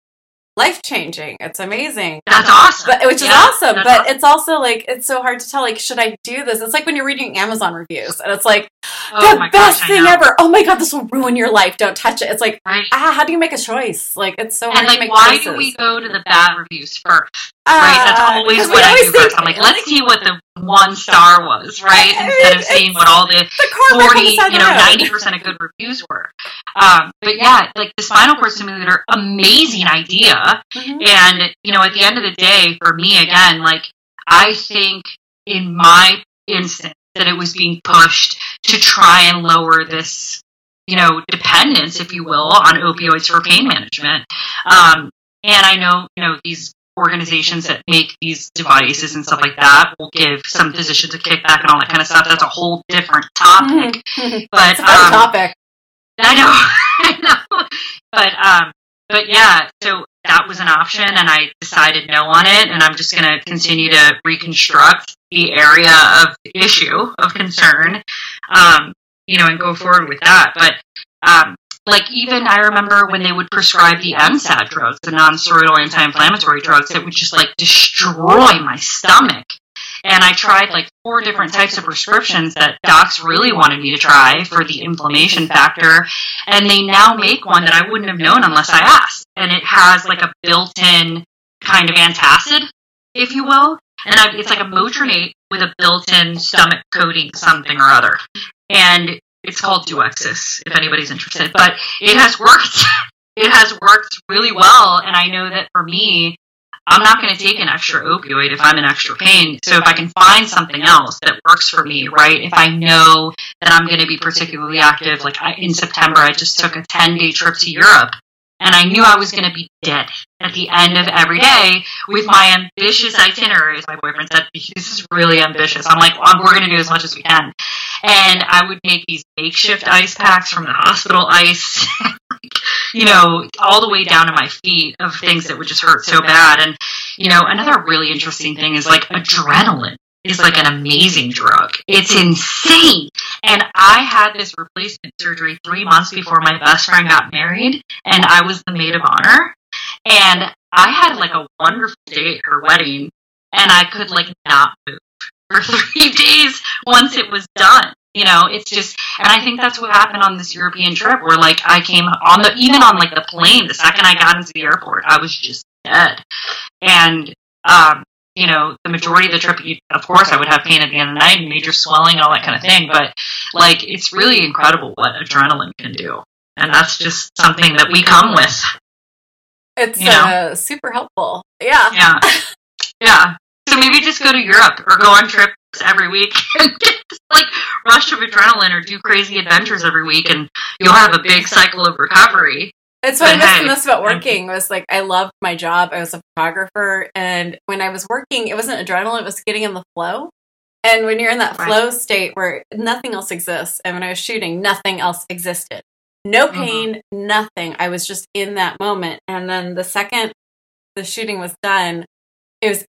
life changing. It's amazing.
That's awesome.
But which is
Yeah,
awesome, but
awesome.
it's also like it's so hard to tell. Like, should I do this? It's like when you're reading Amazon reviews, and it's like
Oh
the best
gosh,
thing ever. Oh my god, this will ruin your life. Don't touch it. It's like,
Right.
ah, how do you make a choice? Like, it's so hard
And
to
like,
make
why
choices.
do we go to the bad reviews first?
Ah,
Right? That's always
because we
what I
always
do first. I'm like, let's see what the one star was, right? Instead of seeing what all the
the car wreck on
40, you know, ninety percent of good reviews were. Um, but yeah, like the spinal cord stimulator, amazing idea.
Mhm.
And you know, at the end of the day, for me, again, like I think in my instance that it was being pushed to try and lower this, you know, dependence, if you will, on opioids for pain management. Um, and I know, you know, these organizations that make these devices and stuff like that will give some physicians a kickback and all that kind of stuff. That's a whole different topic. But um,
topic.
I know, I know. But um, but yeah, so that was an option, and I decided no on it, and I'm just going to continue to reconstruct the area of issue of concern, um, you know, and go forward with that. But um, like even I remember when they would prescribe the NSAID drugs, the non-steroidal anti-inflammatory drugs, that would just like destroy my stomach. And I tried like four different types of prescriptions that docs really wanted me to try for the inflammation factor. And they now make one that I wouldn't have known unless I asked. And it has like a built in kind of antacid, if you will. And I, it's like a Motrinate with a built in stomach coating something or other. And it's called Duexis, if anybody's interested. But it has worked. it has worked really well. And I know that for me, I'm not going to take an extra opioid if I'm in extra pain. So if I can find something else that works for me, right? If I know that I'm going to be particularly active, like I, in September, I just took a 10 day trip to Europe and I knew I was going to be dead at the end of every day with my ambitious itinerary. As my boyfriend said, this is really ambitious. I'm like, well, we're going to do as much as we can. And I would make these makeshift ice packs from the hospital ice, you know, all the way down to my feet of things that would just hurt so bad. And, you know, another really interesting thing is like adrenaline is like an amazing drug. It's insane. And I had this replacement surgery three months before my best friend got married, and I was the maid of honor. And I had like a wonderful day at her wedding, and I could like not move for three days once it was done. You know, it's just, and I think that's what happened on this European trip where like I came on the, even on like the plane, the second I got into the airport, I was just dead. And, um, you know, the majority of the trip, you- of course, I would have pain at the end of the night and major swelling and all that kind of thing. But like, it's really incredible what adrenaline can do. And that's just something that we come with.
It's
you know.
uh, super helpful. Yeah.
Yeah. Yeah. So maybe just go to Europe or go on trips every week and get this, like rush of adrenaline or do crazy adventures every week and you'll have a big cycle of recovery.
It's what I missed the most about working was like I loved my job. I was a photographer, and when I was working, it wasn't adrenaline; it was getting in the flow. And when you're in that
Right.
flow state where nothing else exists, and when I was shooting, nothing else existed. No
Mm-hmm.
pain, nothing. I was just in that moment. And then the second the shooting was done, it was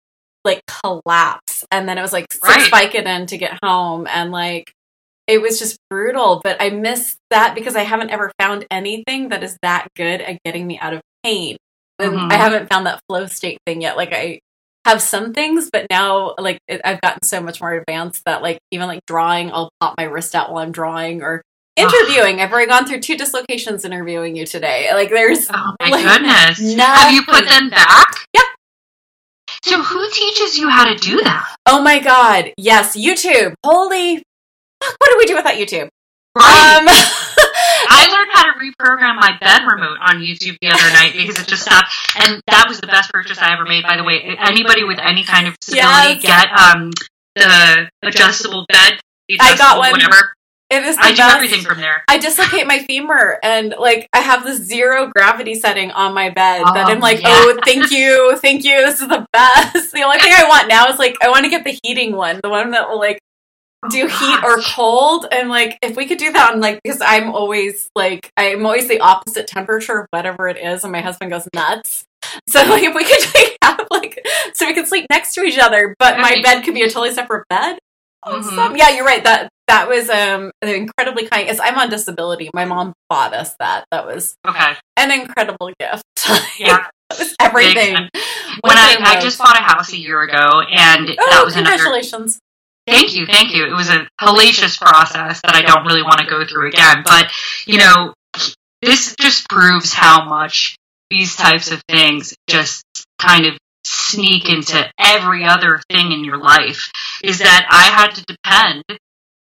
like collapse, and then it was like six
Right.
Vicodin to get home, and like it was just brutal. But I miss that because I haven't ever found anything that is that good at getting me out of pain. And
Mhm.
I haven't found that flow state thing yet. Like I have some things, but now like it, I've gotten so much more advanced that like even like drawing, I'll pop my wrist out while I'm drawing or interviewing. I've already gone through two dislocations interviewing you today. Like there's
Oh my
like,
goodness. Have you put them back?
Yeah.
So who teaches you how to do that?
Oh my god, yes, YouTube. Holy what do we do without YouTube?
Right.
Um
I learned how to reprogram my bed remote on YouTube the other night because it just stopped. And that was the best purchase I ever made, by the way. Anybody with any kind of disability
Yes.
get um, the adjustable bed. the
I got one.
Whatever.
it is the
I do everything from there.
I dislocate my femur and like I have this zero gravity setting on my bed that
Oh,
I'm like,
yes.
oh, thank you, thank you, this is the best. The only thing I want now is like I want to get the heating one, the one that will like do
Oh,
heat or cold, and like if we could do that on like because I'm always like I'm always the opposite temperature of whatever it is, and my husband goes nuts. So like if we could like, have like so we could sleep next to each other, but my bed could be a totally separate bed. Awesome.
Mhm.
Yeah, you're right. That that was um incredibly kind. Because I'm on disability. My mom bought us that. That was
Okay.
an incredible gift.
Yeah.
that was everything.
When I, I just bought a house a year ago, and that
oh,
was another
congratulations.
Thank you, thank you. It was a hellacious process that I don't really want to go through again. But, you know, this just proves how much these types of things just kind of sneak into every other thing in your life is that I had to depend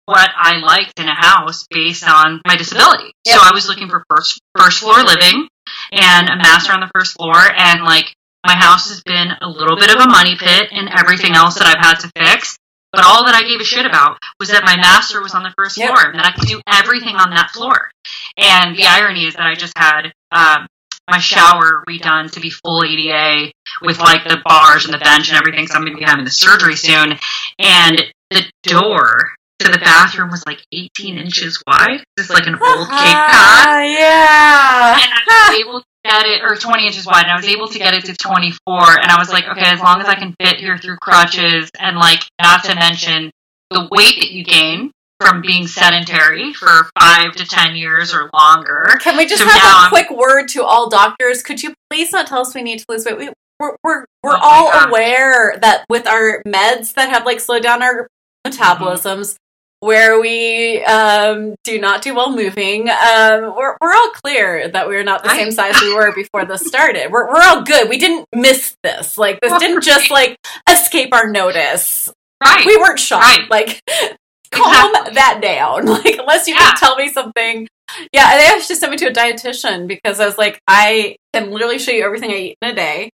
what I liked in a house based on my disability.
Yep.
So I was looking for first first floor living and a master on the first floor and like my house has been a little bit of a money pit and everything else that I've had to fix. But all that I gave a shit about was that my master was on the first
Yep.
floor and that I could do everything on that floor. And the irony is that I just had um, my shower redone to be full ADA with like the bars and the bench and everything. So I'm going to be having the surgery soon. And the door to the bathroom was like 18 inches wide. It's like an old Cape Cod.
Ah, yeah.
And I was able to get it, or 20 inches wide, and I was able to get it to 24. And I was like, okay, as long as I can fit here through crutches, and like, not to mention the weight that you gain from being sedentary for five to 10 years or longer.
Can we just
So
have a quick word to all doctors? Could you please not tell us we need to lose weight? We, we're we're, we're
Oh
all aware that with our meds that have like slowed down our mm-hmm. metabolisms, where we um, do not do well moving, um, we're we're all clear that we're not the same size we were before this started. We're we're all good. We didn't miss this. Like this didn't just like escape our notice.
Right.
We weren't shocked.
Right.
Like calm
Exactly.
that down. Like unless you
Yeah.
can tell me something. Yeah, and they actually sent me to a dietitian because I was like, I can literally show you everything I eat in a day.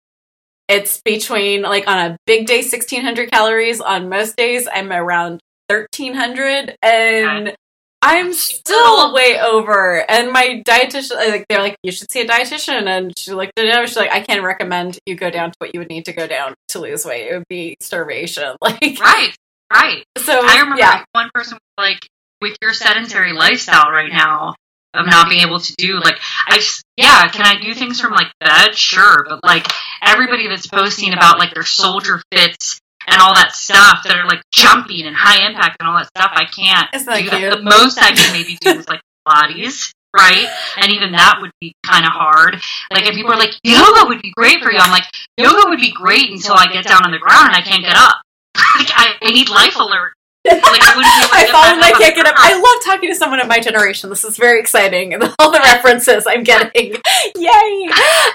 It's between like on a big day, sixteen hundred calories. On most days, I'm around thirteen hundred, and I'm still way over. And my dietitian, uh, like, they're like, you should see a dietitian. And she looked at it. She's like, I can't recommend you go down to what you would need to go down to lose weight. It would be starvation. Like,
Right. Right.
so
I remember
yeah,
one person was like, with your sedentary lifestyle right now of not being able to do like I just yeah, can I do things from like bed? Sure. But like everybody that's posting about like their soldier fits and all that stuff that are like jumping and high impact and all that stuff, I can't
that
do that.
cute?
The most I can maybe do is like bodies. Right? And even that would be kind of hard. Like, if people are like, yoga would be great for you, I'm like, yoga would be great until I get down on the ground and I can't get up. like, I, I need life alert. Like, I wouldn't be able
I
get
fall
back
and I
up
can't get up. I love talking to someone of my generation. This is very exciting. And all the references I'm getting. Yay!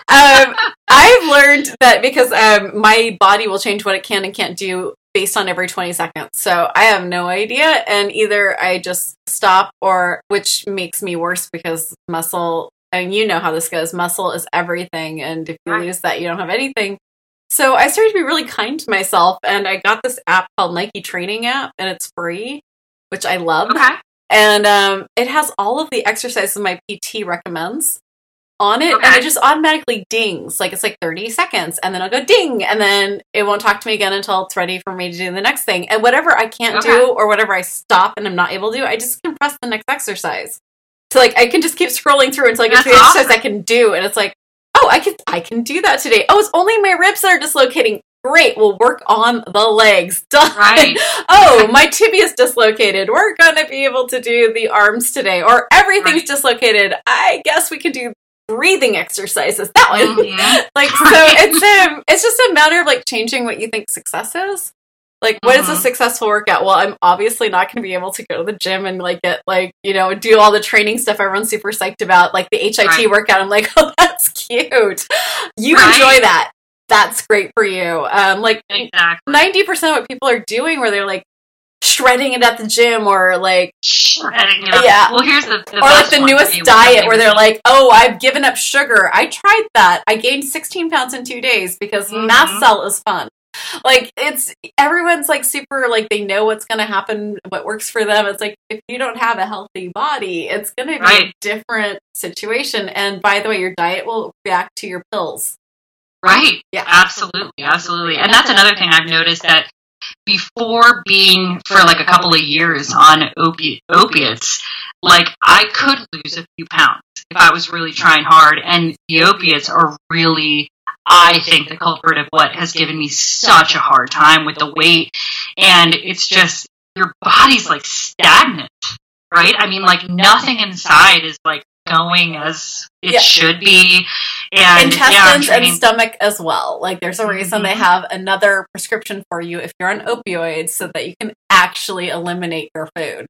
Um, I've learned that because um, my body will change what it can and can't do based on every 20 seconds. So I have no idea. And either I just stop or, which makes me worse because muscle, and you know how this goes, muscle is everything. And if you
Right.
lose that, you don't have anything. So I started to be really kind to myself, and I got this app called Nike Training App, and it's free, which I love.
Okay.
And um, it has all of the exercises my PT recommends on it, and it just automatically dings. Like it's like 30 seconds, and then I'll go ding, and then it won't talk to me again until it's ready for me to do the next thing. And whatever I can't
Okay.
do, or whatever I stop and I'm not able to do, I just can press the next exercise. So like I can just keep scrolling through until I get to the
That's
exercise I can do, and it's like, oh, I can I can do that today. Oh, it's only my ribs that are dislocating. Great, we'll work on the legs. Done.
Right.
oh, my tibia is dislocated. We're gonna be able to do the arms today, or everything's
Right.
dislocated. I guess we can do breathing exercises. That one.
Mhm.
like so, it's um, it's just a matter of like changing what you think success is. Like, what is a
Mhm.
successful workout? Well, I'm obviously not going to be able to go to the gym and like get like you know do all the training stuff everyone's super psyched about, like the HIIT
Right.
workout. I'm like, oh, that's cute. You
Right.
enjoy that. That's great for you. Um, like
Exactly.
ninety percent of what people are doing, where they're like shredding it at the gym, or like
Shredding it up.
Yeah.
Well, here's the, the
or like the newest diet where they're like, "Oh, I've given up sugar. I tried that. I gained 16 pounds in two days because
Mhm.
mast cell is fun." Like it's everyone's like super like they know what's going to happen, what works for them. It's like if you don't have a healthy body, it's going to be a different situation. And by the way, your diet will react to your pills.
Right.
Yeah.
Absolutely. Absolutely. And that's another thing I've noticed that before being for like a couple of years on opi- opiates, like I could lose a few pounds if I was really trying hard. And the opiates are really, I think, the culprit of what has given me such a hard time with the weight. And it's just, your body's like stagnant, right? I mean, like nothing inside is like going as it
Yeah.
should be. And yeah,
intestines and stomach as well. Like there's a reason they
Mhm.
have another prescription for you if you're on opioids so that you can actually eliminate your food.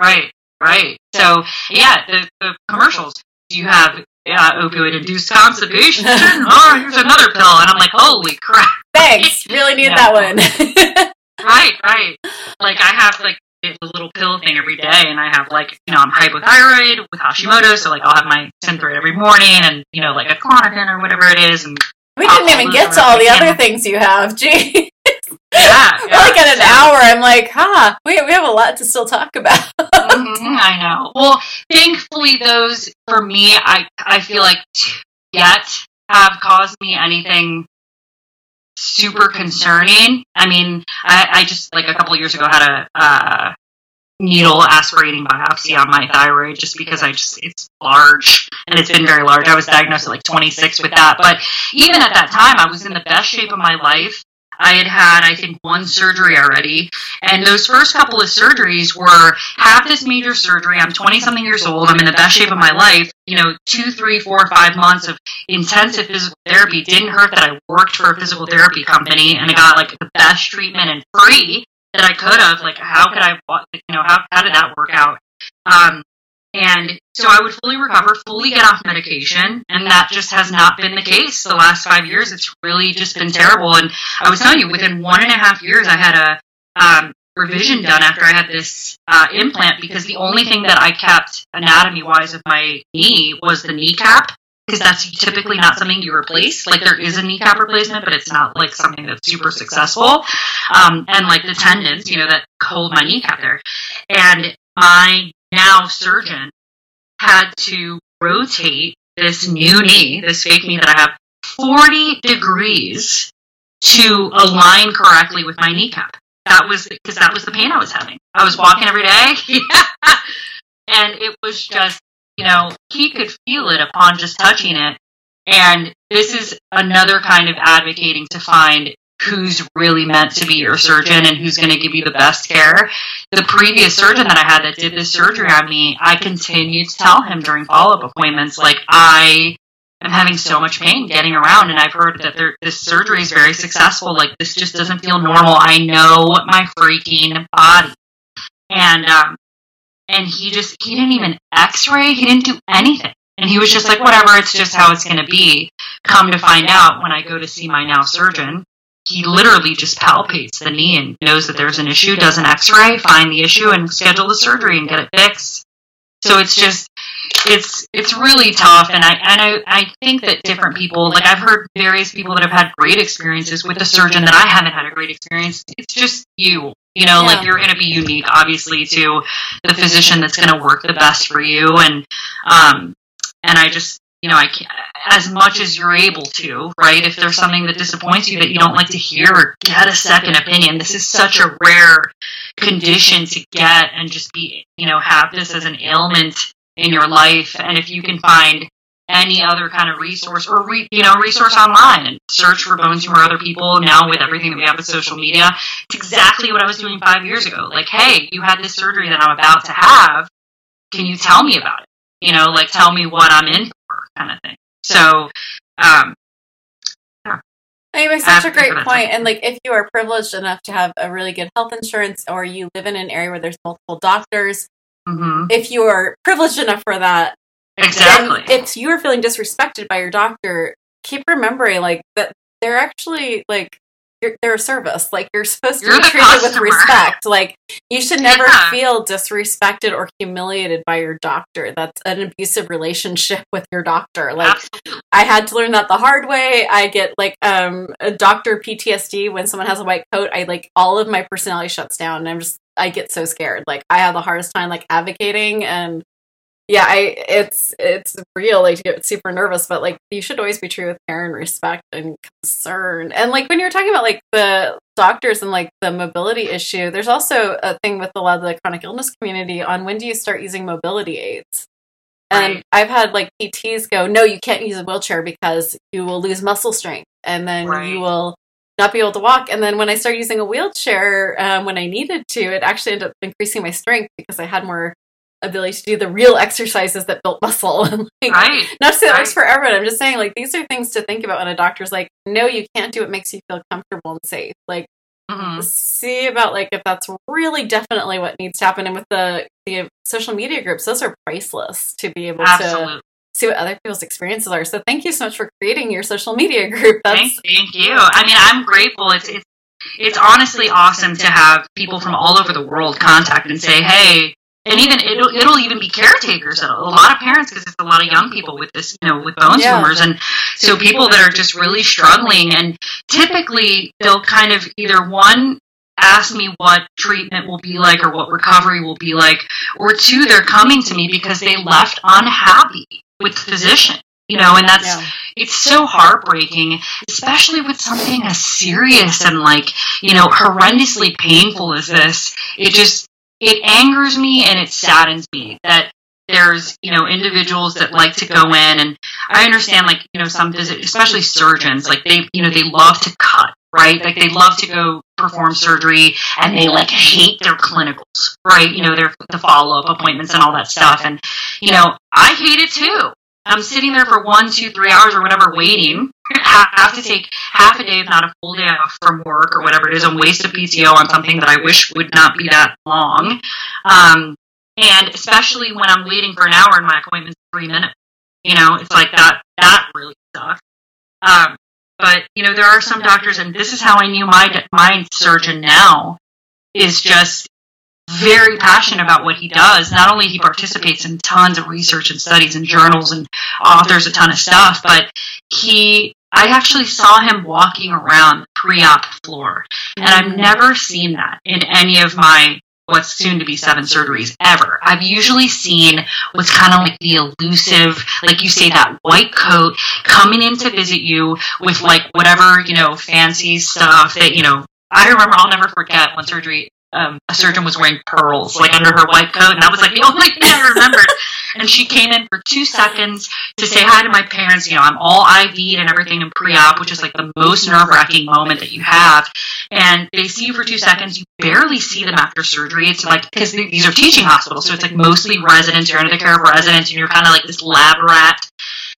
Right, right. So yeah, the, the commercials. You have yeah, opioid induced constipation. oh, here's another pill, and I'm like, holy crap!
Thanks, really need
Yeah.
that one.
Right, right. Like I have like a little pill thing every day, and I have like you know I'm hypothyroid with Hashimoto, so like I'll have my Synthroid every morning, and you know like a Klonopin or whatever it is, and
we didn't even get to all the other things you have. Gee,
yeah,
we're like at an
so-
hour. I'm like, huh, we we have a lot to still talk about.
Mhm, I know. Well, thankfully, those for me, I I feel like yet have caused me anything super concerning. I mean, I, I just like a couple years ago had a uh, needle aspirating biopsy on my thyroid just because I just it's large and it's been very large. I was diagnosed at like 26 with that, but even at that time, I was in the best shape of my life. I had had, I think, one surgery already. And those first couple of surgeries were have this major surgery. I'm 20 something years old. I'm in the best shape of my life. You know, two, three, four, five months of intensive physical therapy. Didn't hurt that I worked for a physical therapy company and I got like the best treatment and free that I could have. Like, how could I, you know, how, how did that work out? Um, and so I would fully recover, fully get off medication, and that just has not been the case the last five years. It's really just been terrible. And I was telling you, within one and a half years, I had a um, revision done after I had this uh, implant because the only thing that I kept anatomy wise of my knee was the kneecap. Because that's typically not something you replace. Like there is a kneecap replacement, but it's not like something that's super successful. Um, and like the tendons, you know, that hold my kneecap there. And my now surgeon had to rotate this new knee, this fake knee that I have 40 degrees to align correctly with my kneecap. That was because that was the pain I was having. I was walking every day. And it was just, you know, he could feel it upon just touching it. And this is another kind of advocating to find who's really meant to be your surgeon and who's going to give you the best care. The previous surgeon that I had that did this surgery on me, I continued to tell him during follow up appointments, like, I am having so much pain getting around, and I've heard that there, this surgery is very successful. Like, this just doesn't feel normal. I know my freaking body. And, um, and he just, he didn't even x ray, he didn't do anything. And he was just like, whatever, it's just how it's going to be. Come to find out, when I go to see my now surgeon, he literally just palpates the knee and knows that there's an issue, does an x-ray, find the issue and schedule the surgery and get it fixed. So it's just it's it's really tough and I and I, I think that different people like I've heard various people that have had great experiences with a surgeon that I haven't had a great experience. It's just you. You know, like you're gonna be unique obviously to the physician that's gonna work the best for you and um and I just you know, I can't, as much as you're able to, right? If there's something that disappoints you that you don't like to hear, or get a second opinion. This is such a rare condition to get and just be, you know, have this as an ailment in your life. And if you can find any other kind of resource or, re, you know, resource online and search for bone tumor other people now with everything that we have with social media, it's exactly what I was doing five years ago. Like, hey, you had this surgery that I'm about to have. Can you tell me about it? You know, like tell me what I'm in kind of thing. So, um,
You make such a great point. And like, if you are privileged enough to have a really good health insurance, or you live in an area where there's multiple doctors,
mhm.
if you are privileged enough for that,
exactly.
if you are feeling disrespected by your doctor, keep remembering like that they're actually like you're, they're a service. Like you're supposed to
You're
be treated with respect. Like you should never
Yeah.
feel disrespected or humiliated by your doctor. That's an abusive relationship with your doctor. Like
Absolutely.
I had to learn that the hard way. I get like um a doctor PTSD when someone has a white coat. I like all of my personality shuts down and I'm just I get so scared. Like I have the hardest time like advocating and yeah, I it's it's real like to get super nervous, but like you should always be true with care and respect and concern. And like when you're talking about like the doctors and like the mobility issue, there's also a thing with a lot of the chronic illness community on when do you start using mobility aids? And
Right.
I've had like PTs go, no, you can't use a wheelchair because you will lose muscle strength and then
Right.
you will not be able to walk. And then when I started using a wheelchair um, when I needed to, it actually ended up increasing my strength because I had more ability to do the real exercises that built muscle. Like,
Right.
Not to say that works for everyone. I'm just saying like these are things to think about when a doctor's like, no, you can't do what makes you feel comfortable and safe. Like mm-hmm. see about like if that's really definitely what needs to happen. And with the the social media groups, those are priceless to be able Absolutely. to see what other people's experiences are. So thank you so much for creating your social media group.
That's thank, thank you. I mean, I'm grateful. It's it's it's honestly awesome to have people from all over the world contact and say, "Hey, and even it'll, it'll even be caretakers a lot of parents because it's a lot of young people with this you know with bone yeah. tumors and so people that are just really struggling and typically they'll kind of either one ask me what treatment will be like or what recovery will be like or two they're coming to me because they left unhappy with the physician you know and that's yeah. it's so heartbreaking especially with something as serious and like you know horrendously painful as this it just it angers me and it saddens me that there's you know individuals that like to go in and i understand like you know some visit especially surgeons like they you know they love to cut right? Like they love to go perform surgery and they like hate their clinicals right? You know their the follow-up appointments and all that stuff. And you know i hate it too. I'm sitting there for one, two, three hours or whatever waiting. Have to take half a day, if not a full day off from work or whatever it is, and waste a PTO on something that I wish would not be that long. Um, and especially when I'm waiting for an hour and my appointment's three minutes. You know, it's like that, that really sucks. Um, but, you know, there are some doctors, and this is how I knew my, my surgeon now is just very passionate about what he does. Not only he participates in tons of research and studies and journals and authors a ton of stuff, but he I actually saw him walking around pre-op floor, and I've never seen that in any of my what's soon to be seven surgeries ever. I've usually seen what's kind of like the elusive, like you say, that white coat coming in to visit you with like whatever, you know, fancy stuff that, you know, I remember, I'll never forget one surgery um, a surgeon was wearing pearls like under her white coat, and that was like the only thing I remembered. and she came in for two seconds to say hi to my parents. You know, I'm all IV'd and everything in pre-op, which is like the most nerve-wracking moment that you have. And they see you for two seconds. You barely see them after surgery. It's like because these are teaching hospitals, so it's like mostly residents. You're under the care of residents, and you're kind of like this lab rat.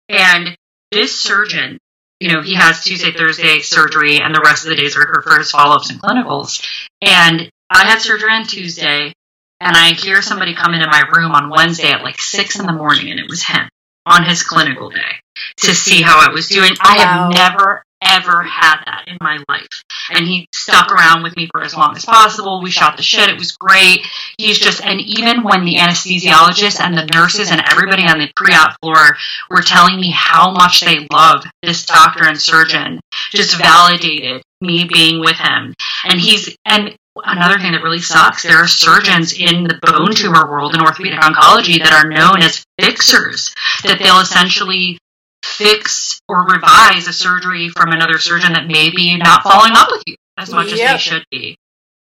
And this surgeon you know, he has Tuesday, Thursday surgery, and the rest of the days are for his follow ups and clinicals. And I had surgery on Tuesday, and I hear somebody come into my room on Wednesday at like six in the morning, and it was him on his clinical day to see how I was doing. I have never ever had that in my life. And he stuck around with me for as long as possible. We shot the shit. It was great. He's just, and even when the anesthesiologist and the nurses and everybody on the pre-op floor were telling me how much they love this doctor and surgeon, just validated me being with him. And he's, and another thing that really sucks there are surgeons in the bone tumor world in orthopedic oncology that are known as fixers that they'll essentially fix or revise a surgery from another surgeon that may be not following up with you as much yep. as they should be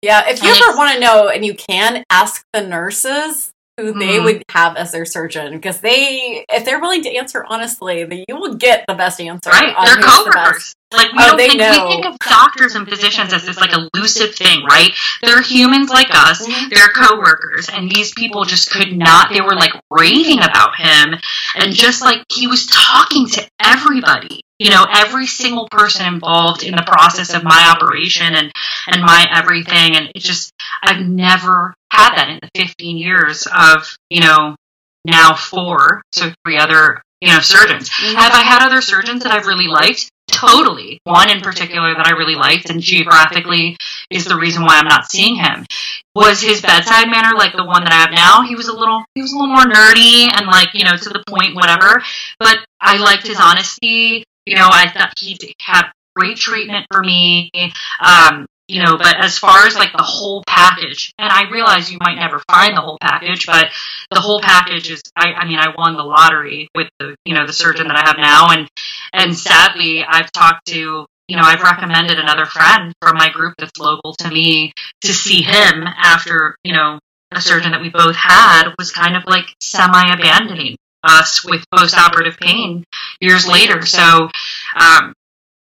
yeah if you and ever want to know and you can ask the nurses who they mm. would have as their surgeon because they if they're willing to answer honestly then you will get the best answer
right they're coworkers the like we oh, don't think, know. we think of doctors and physicians as this like elusive thing right they're humans like us mm-hmm. they're coworkers and these people just could not they were like raving about him and just like he was talking to everybody you know every single person involved in the process of my operation and and my everything and it just i've never had that in the 15 years of, you know, now four, so three other, you know, surgeons. Mm-hmm. Have I had other surgeons that I've really liked? Totally. One in particular that I really liked, and geographically is the reason why I'm not seeing him. Was his bedside manner like the one that I have now? He was a little, he was a little more nerdy and like, you know, to the point, whatever. But I liked his honesty. You know, I thought he had great treatment for me. Um, you know, but as far as like the whole package, and I realize you might never find the whole package, but the whole package is, I, I mean, I won the lottery with the, you know, the surgeon that I have now. And, and sadly, I've talked to, you know, I've recommended another friend from my group that's local to me to see him after, you know, a surgeon that we both had was kind of like semi abandoning us with post operative pain years later. So, um,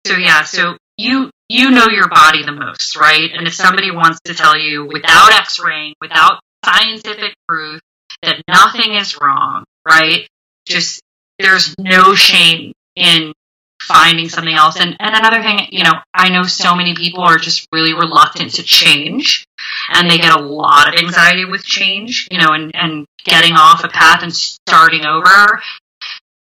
so yeah, so you you know your body the most, right? And if somebody wants to tell you without x-raying, without scientific proof that nothing is wrong, right? Just there's no shame in finding something else. And, and another thing, you know, I know so many people are just really reluctant to change and they get a lot of anxiety with change, you know, and, and getting off a path and starting over.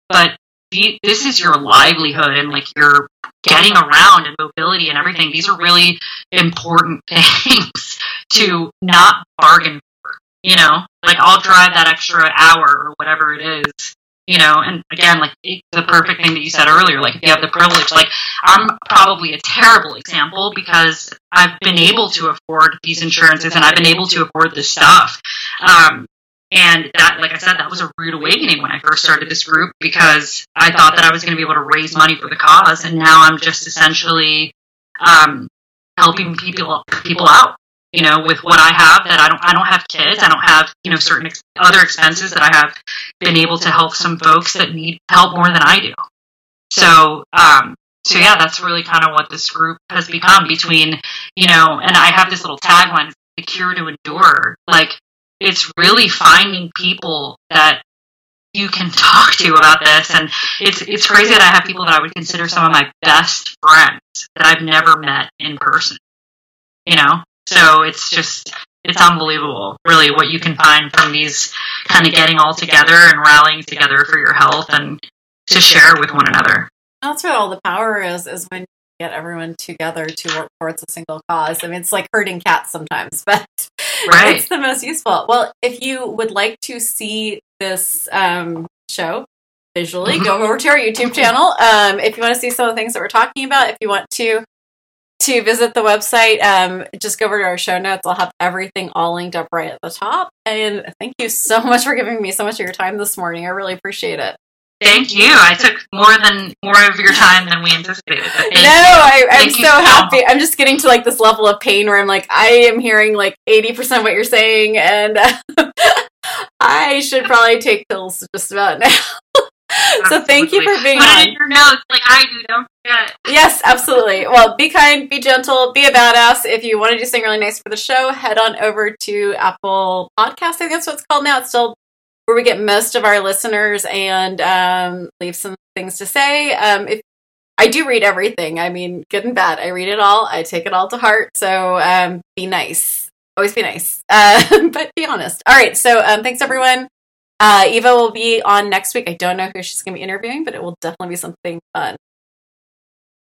But the, this is your livelihood and like your getting around and mobility and everything. These are really important things to not bargain for, you know, like I'll drive that extra hour or whatever it is you know? And again like the perfect thing that you said earlier like if you have the privilege like i'm probably a terrible example because i've been able to afford these insurances and i've been able to afford this stuff. Um, and that like i said that was a rude awakening when i first started this group because i thought that i was going to be able to raise money for the cause and now i'm just essentially um, helping people people out you know, with what I have that I don't, I don't have kids. I don't have, you know, certain ex- other expenses that I have been able to help some folks that need help more than I do. So, um, so yeah, that's really kind of what this group has become between, you know, and I have this little tagline, the cure to endure. Like, it's really finding people that you can talk to about this. And it's, it's crazy that I have people that I would consider some of my best friends that I've never met in person, you know? So it's just it's unbelievable, really, what you can find from these kind of getting all together and rallying together for your health and to share with one another.
That's where all the power is, is when you get everyone together to work towards a single cause. I mean, it's like herding cats sometimes, but right. it's the most useful. Well, if you would like to see this um, show visually, mm-hmm. go over to our YouTube channel. Um, if you want to see some of the things that we're talking about, if you want to to visit the website, um, just go over to our show notes. I'll have everything all linked up right at the top. And thank you so much for giving me so much of your time this morning. I really appreciate it.
Thank you. I took more than more of your time than we anticipated.
no, I, am so happy. I'm just getting to like this level of pain where I'm like, I am hearing like 80% what you're saying, and uh, I should probably take pills just about now. so thank you for being
Put on. your notes like I do. Don't forget.
Yes, absolutely. Well, be kind, be gentle, be a badass. If you want to do something really nice for the show, head on over to Apple Podcast. I think that's what it's called now. It's still where we get most of our listeners and um, leave some things to say. Um, if I do read everything, I mean, good and bad. I read it all. I take it all to heart. So um, be nice. Always be nice, uh, but be honest. All right. So um, thanks everyone. Uh, Eva will be on next week. I don't know who she's going to be interviewing, but it will definitely be something fun.